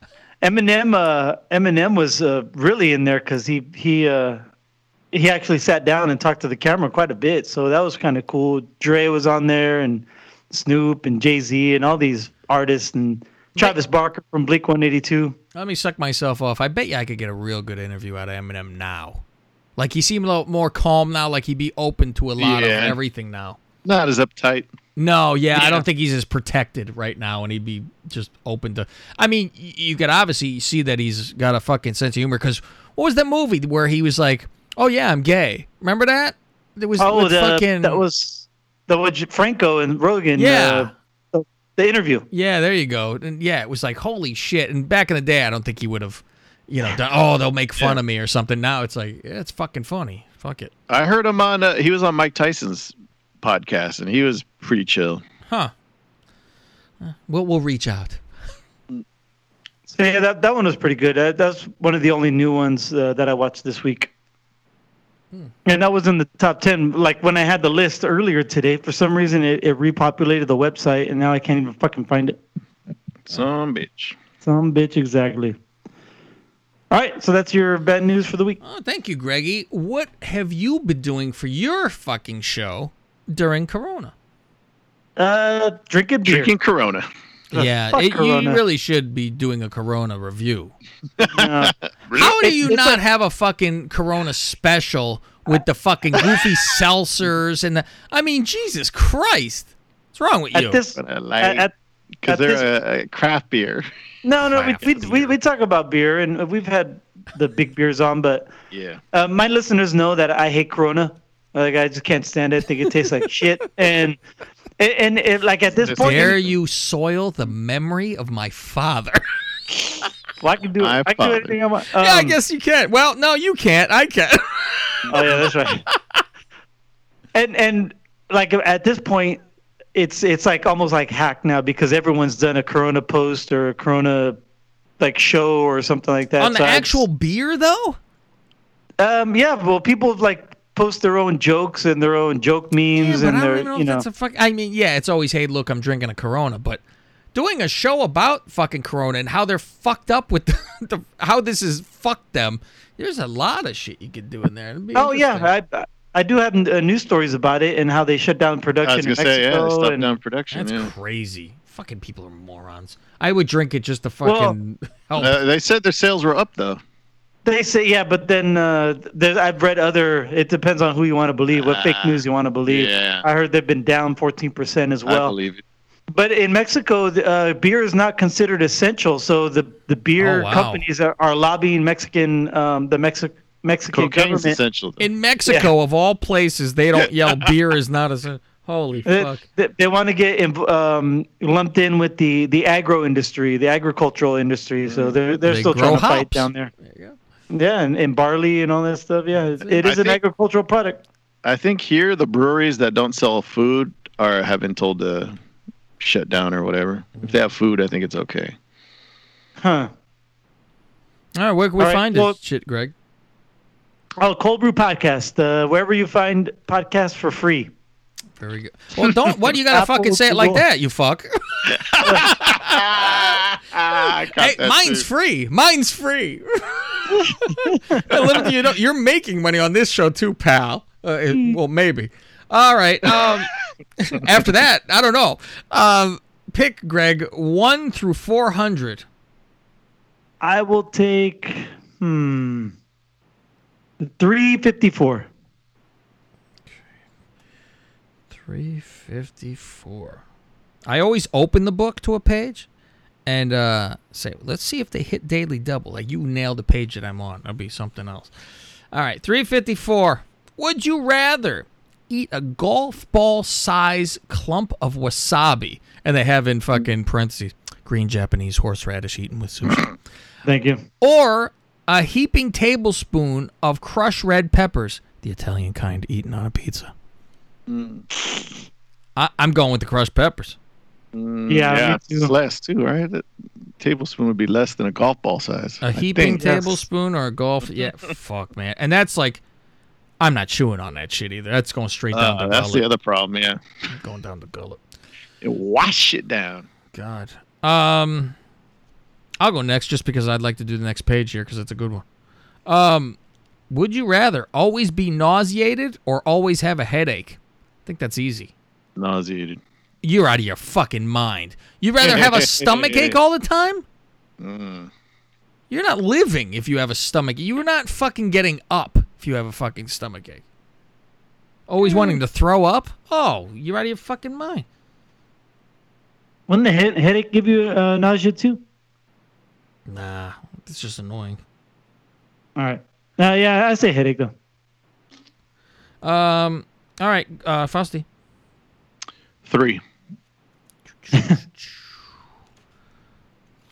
Eminem. Uh, Eminem was uh, really in there because he he uh, he actually sat down and talked to the camera quite a bit. So that was kind of cool. Dre was on there, and Snoop and Jay Z and all these artists and Travis Barker from Blink One Eighty Two. Let me suck myself off. I bet you I could get a real good interview out of Eminem now. Like he seemed a little more calm now. Like he'd be open to a lot Yeah. of everything now. Not as uptight. No, yeah, I don't think he's as protected right now, and he'd be just open to. I mean, you could obviously see that he's got a fucking sense of humor. Because what was that movie where he was like, "Oh yeah, I'm gay." Remember that? It was Oh, the, fucking that was that was Franco and Rogan. Yeah. uh, the interview. Yeah, there you go. And yeah, it was like holy shit. And back in the day, I don't think he would have, you know, done, oh they'll make fun of me or something. Now it's like yeah, it's fucking funny. Fuck it, I heard him on. Uh, he was on Mike Tyson's podcast, and he was pretty chill. huh? Uh, We'll we'll reach out. So yeah, that that one was pretty good. Uh, that's one of the only new ones uh, that I watched this week. And that was in the top ten. Like when I had the list earlier today, for some reason it, it repopulated the website, and now I can't even fucking find it. Some bitch. Some bitch, exactly. All right, so that's your bad news for the week. Oh, thank you, Greggy. What have you been doing for your fucking show during Corona? Uh, drinking beer. Drinking Corona. Yeah, fuck it, you really should be doing a Corona review. <laughs> Uh, <laughs> How do you it's not like- have a fucking Corona special with the fucking goofy <laughs> seltzers and the? I mean, Jesus Christ, what's wrong with you? at this, But at, at- because they're this- a, a craft beer. no, no, we, Craft we, we we talk about beer, and we've had the big beers on, but Yeah. Uh, my listeners know that I hate Corona. Like I just can't stand it. I think it tastes like shit. And and, and it, like at this point, Dare you soil the memory of my father? <laughs> well, I can do My I can do father. anything I want. yeah, I Um, guess you can't. Well, no, you can't. I can. Oh yeah, that's right. <laughs> and and like at this point, it's it's like almost like hack now because everyone's done a Corona post or a Corona like show or something like that. On the So I- actual beer, though. um, yeah. Well, people like post their own jokes and their own joke memes Yeah, and their know you know. that's a fuck. I mean, yeah, it's always, hey, look, I'm drinking a Corona, but doing a show about fucking Corona and how they're fucked up with <laughs> the, the how this has fucked them. There's a lot of shit you could do in there. It'd be Oh yeah, I I do have uh, news stories about it and how they shut down I production was in gonna say yeah. Mexico. They stopped and, down production. That's yeah. crazy. Fucking people are morons. I would drink it just to Well, fucking <laughs> help. Uh, they said their sales were up though. They say yeah, but then uh, there's, I've read other. It depends on who you want to believe, what fake Ah, news you want to believe. yeah. I heard they've been down 14% as well. I well. believe it. But in Mexico, the, uh, beer is not considered essential, so the the beer Oh, wow. companies are, are lobbying Mexican um, the Mexi- Mexican Cocaine's government. essential. Though. in Mexico, of all places, they don't yell beer is not as a holy They, fuck. they, they want to get um, lumped in with the, the agro industry, the agricultural industry. So they're they're They still trying to fight down there. There you go. Yeah, and, and barley and all that stuff. Yeah, it's, it I an think- agricultural product. I think here the breweries that don't sell food are have been told to shut down or whatever. If they have food, I think it's okay. Huh. All right, where can we All right, find well- this shit, Greg? Oh, Cold Brew Podcast. Uh, wherever you find podcasts for free. Very good. Well, don't. What do you gotta <laughs> fucking say it like that? You fuck. <laughs> Hey, mine's too. free. Mine's free. <laughs> Little you know, you're making money on this show too, pal. Uh, it- well, maybe. All right. Um, after that, I don't know. Um, pick Greg one through four hundred. I will take hmm 354. 354. I always open the book to a page and uh, say, let's see if they hit daily double. Like you nailed the page that I'm on. That'll be something else. All right, 354. Would you rather eat a golf ball size clump of wasabi? <laughs> And they have in fucking parentheses green Japanese horseradish eaten with sushi. <coughs> Thank you. or a heaping tablespoon of crushed red peppers, the Italian kind eaten on a pizza. I, I'm going with the crushed peppers. Mm, Yeah, yeah, too. it's less too, right? A tablespoon would be less than a golf ball size. A I heaping think. tablespoon or a golf? <laughs> Yeah, fuck, man. And that's like, I'm not chewing on that shit either. That's going straight down Uh, the that's gullet. the other problem. Yeah, <laughs> Going down the gullet. You wash it down. God. Um, I'll go next just because I'd like to do the next page here because it's a good one. Um, would you rather always be nauseated or always have a headache? I think that's easy. Nauseated. You're out of your fucking mind. You'd rather have a <laughs> stomach ache all the time? Mm. You're not living if you have a stomach. You're not fucking getting up if you have a fucking stomach ache. Always wanting to throw up? Oh, you're out of your fucking mind. Wouldn't the head, headache give you uh, nausea too? Nah, it's just annoying. All right. Uh, yeah, I say headache though. Um, all right, uh, Frosty. Three.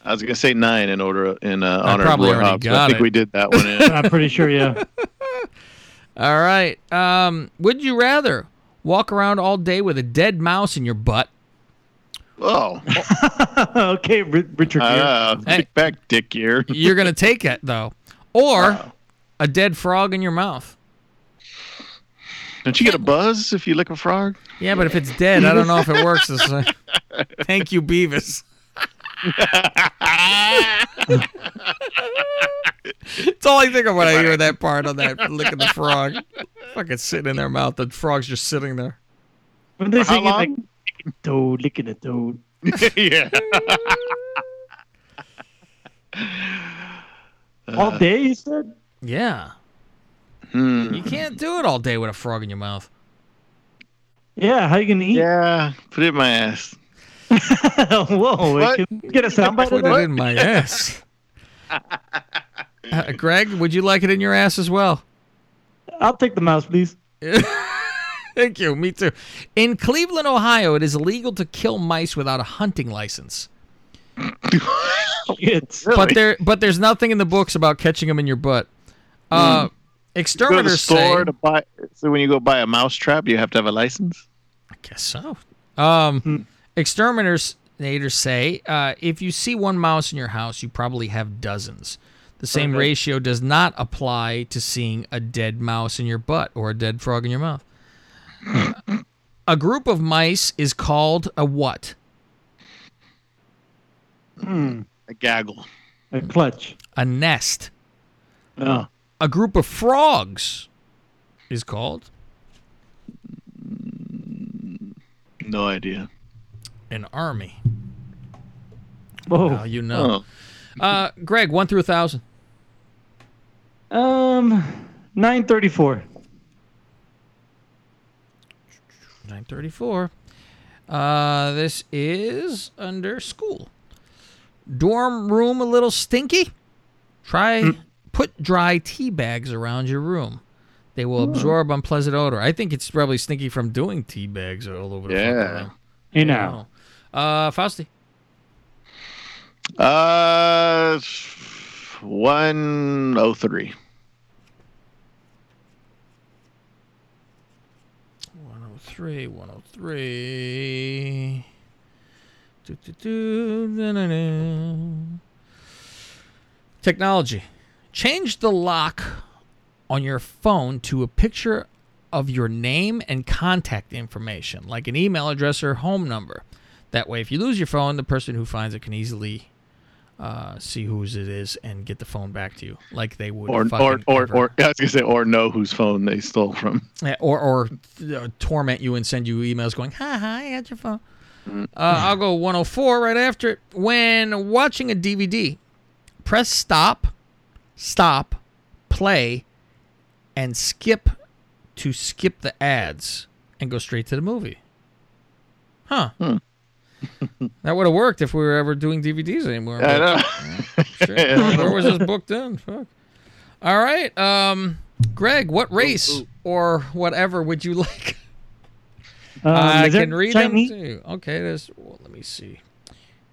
I was gonna say nine in order in uh, I honor of probably Roy Hobbs. got I think it. we did that one. Yeah. <laughs> I'm pretty sure. Yeah. <laughs> All right. Um, would you rather walk around all day with a dead mouse in your butt? oh, <laughs> okay, Richard. Gere. uh, Hey. back, Dick Gere. You're gonna take it though, or a dead frog in your mouth. Don't you get a buzz if you lick a frog? Yeah, but if it's dead, I don't know if it works this way. Uh, <laughs> thank you, Beavis. <laughs> It's all I think of when I hear that part on that <laughs> licking the frog. Fucking sitting in their mouth. The frog's just sitting there. When they For sing it like licking a toad, licking a toad. yeah. All day, you said? Yeah. Hmm. You can't do it all day with a frog in your mouth. Yeah, how you gonna eat? Yeah. Put it in my ass. <laughs> Whoa, What? can get a soundbite Put it that? in my ass. <laughs> Uh, Greg, would you like it in your ass as well? I'll take the mouse, please. <laughs> Thank you. Me too. In Cleveland, Ohio, it is illegal to kill mice without a hunting license. It's But there, but there's nothing in the books about catching them in your butt. Uh, Go to the exterminators say. store to buy. So when you go buy a mouse trap, you have to have a license. I guess so. Um, exterminators say uh, if you see one mouse in your house, you probably have dozens. The same Okay. ratio does not apply to seeing a dead mouse in your butt or a dead frog in your mouth. <laughs> a group of mice is called a what? Hmm, A gaggle. a clutch. A nest. Oh. A group of frogs is called No idea. an army. Oh, Now you know. Oh. Uh, Greg, one through a thousand. Um, 934. 934. Uh, this is under school. Dorm room a little stinky? Try put dry tea bags around your room. They will absorb unpleasant odor. I think it's probably stinky from doing tea bags all over the fucking Yeah. room. Hey I now. don't know. Uh, Fausti. Uh, one oh three. 103, 103. Do, do, do, na, na, na. Technology. Change the lock on your phone to a picture of your name and contact information, like an email address or home number. That way, if you lose your phone, the person who finds it can easily uh, see whose it is and get the phone back to you, like they would. Or or or, ever. or <laughs> I was gonna say or know whose phone they stole from. Yeah, or or uh, torment you and send you emails going, "Ha ha, I got your phone." Uh, I'll go 104 right after it. When watching a DVD, press stop, stop, play, and skip to skip the ads and go straight to the movie. Huh. <laughs> that would have worked if we were ever doing DVDs anymore. I but- know. <laughs> Shit, Where was this booked in? Fuck. All right. Um, Greg, what race or whatever would you <laughs> like? Um, I can read Chinese them too. Okay, there's. Well, let me see.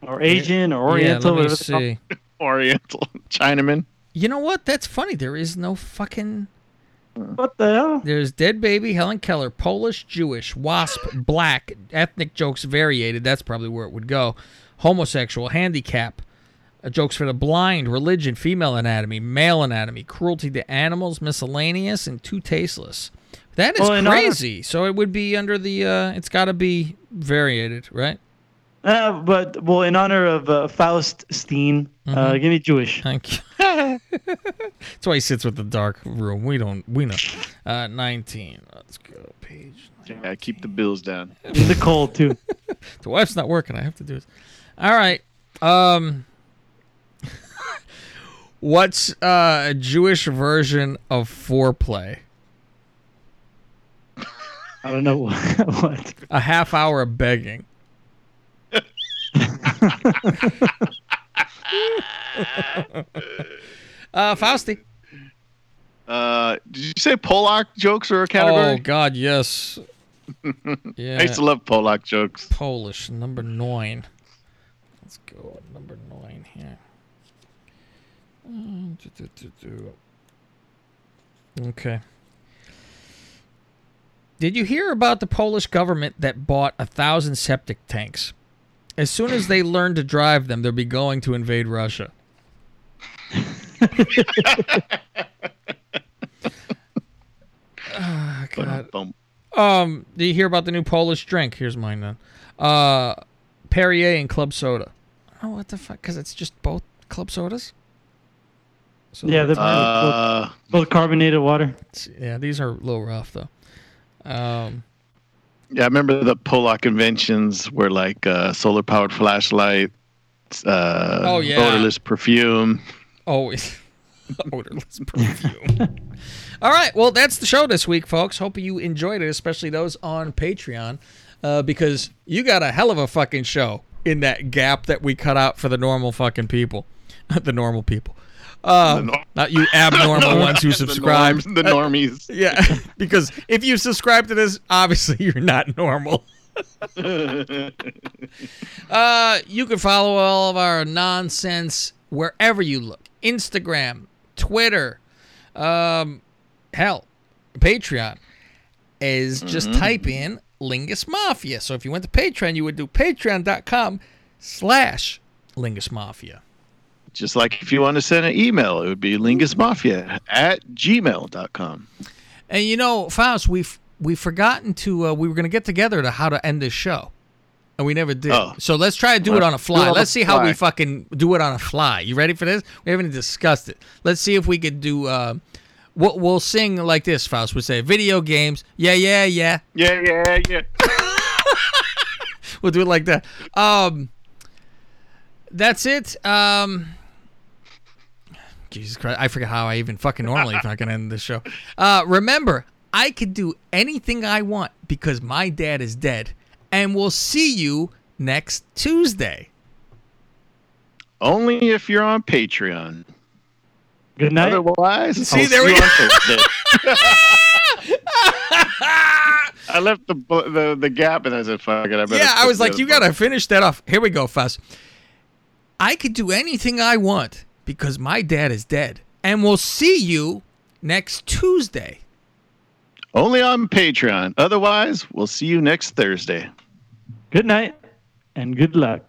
or Asian or Yeah, Oriental. let me whatever they're called. see. Oriental Chinaman. You know what? That's funny. There is no fucking. What the hell? There's Dead Baby, Helen Keller, Polish, Jewish, Wasp, <gasps> Black, ethnic jokes variated. That's probably where it would go. Homosexual, handicap, uh, jokes for the blind, religion, female anatomy, male anatomy, cruelty to animals, miscellaneous, and too tasteless. That is Well, crazy. So it would be under the. Uh, it's got to be variated, right? Uh, but well, in honor of uh, Faust Steen, Mm-hmm. uh, give me Jewish. Thank you. <laughs> That's why he sits with the dark room. We don't. We know. Uh, Nineteen. Let's go. Page. Yeah, keep the bills down. <laughs> In the cold too. <laughs> The wife's not working. I have to do this. All right. Um. What's uh, a Jewish version of foreplay? I don't know what. what. A half hour of begging. Uh, Fausti. Uh, did you say Polak jokes are a category? Oh God, yes. Yeah. <laughs> I used to love Polak jokes. Polish number nine. Let's go number nine here. Uh. Okay. Did you hear about the Polish government that bought a thousand septic tanks? As soon as they learn to drive them, they'll be going to invade Russia. <laughs> Ah, God. Um, do you hear about the new Polish drink? Here's mine then. Uh, Perrier and Club Soda. Oh, what the fuck? Because it's just both club sodas. So Yeah, they're Uh, both, both carbonated water. yeah, these are a little rough though. Um, yeah, I remember the Polak inventions were like uh, solar powered flashlight, uh, Oh, yeah. odorless perfume. always <laughs> odorless perfume. <laughs> All right, well, that's the show this week, folks. Hope you enjoyed it, especially those on Patreon, uh, because you got a hell of a fucking show in that gap that we cut out for the normal fucking people, <laughs> the normal people. Um, nor- not you abnormal <laughs> ones who The subscribe. the normies. <laughs> Yeah, <laughs> because if you subscribe to this, obviously you're not normal. uh, you can follow all of our nonsense wherever you look Instagram, Twitter, um, hell, Patreon. Is just type in Lingus Mafia. So if you went to Patreon, you would do patreon.com slash Lingus Mafia. Just like if you want to send an email, it would be lingusmafia at gmail.com. And you know, Faust, we've we've forgotten to uh, we were going to get together to how to end this show, and we never did. Oh. So let's try to do it Let's on a fly. on Let's see how we fucking do it on a fly. You ready for this? We haven't discussed it. Let's see if we could do. Uh, we'll, we'll sing like this, Faust. We'll say video games. Yeah, yeah, yeah. Yeah, yeah, yeah. <laughs> We'll do it like that. Um, that's it. Um, Jesus Christ, I forget how I even fucking normally fucking end this show. Uh, remember, I could do anything I want because my dad is dead, and we'll see you next Tuesday. Only if you're on Patreon. Good night. Otherwise, See, I'll there we you go. on <laughs> I left the, the the gap and I said, "Fuck it." I better Yeah, I was like, you gotta finish that off. Here we go, Fuss. I could do anything I want because my dad is dead, and we'll see you next Tuesday. Only on Patreon. Otherwise, we'll see you next Thursday. Good night and good luck.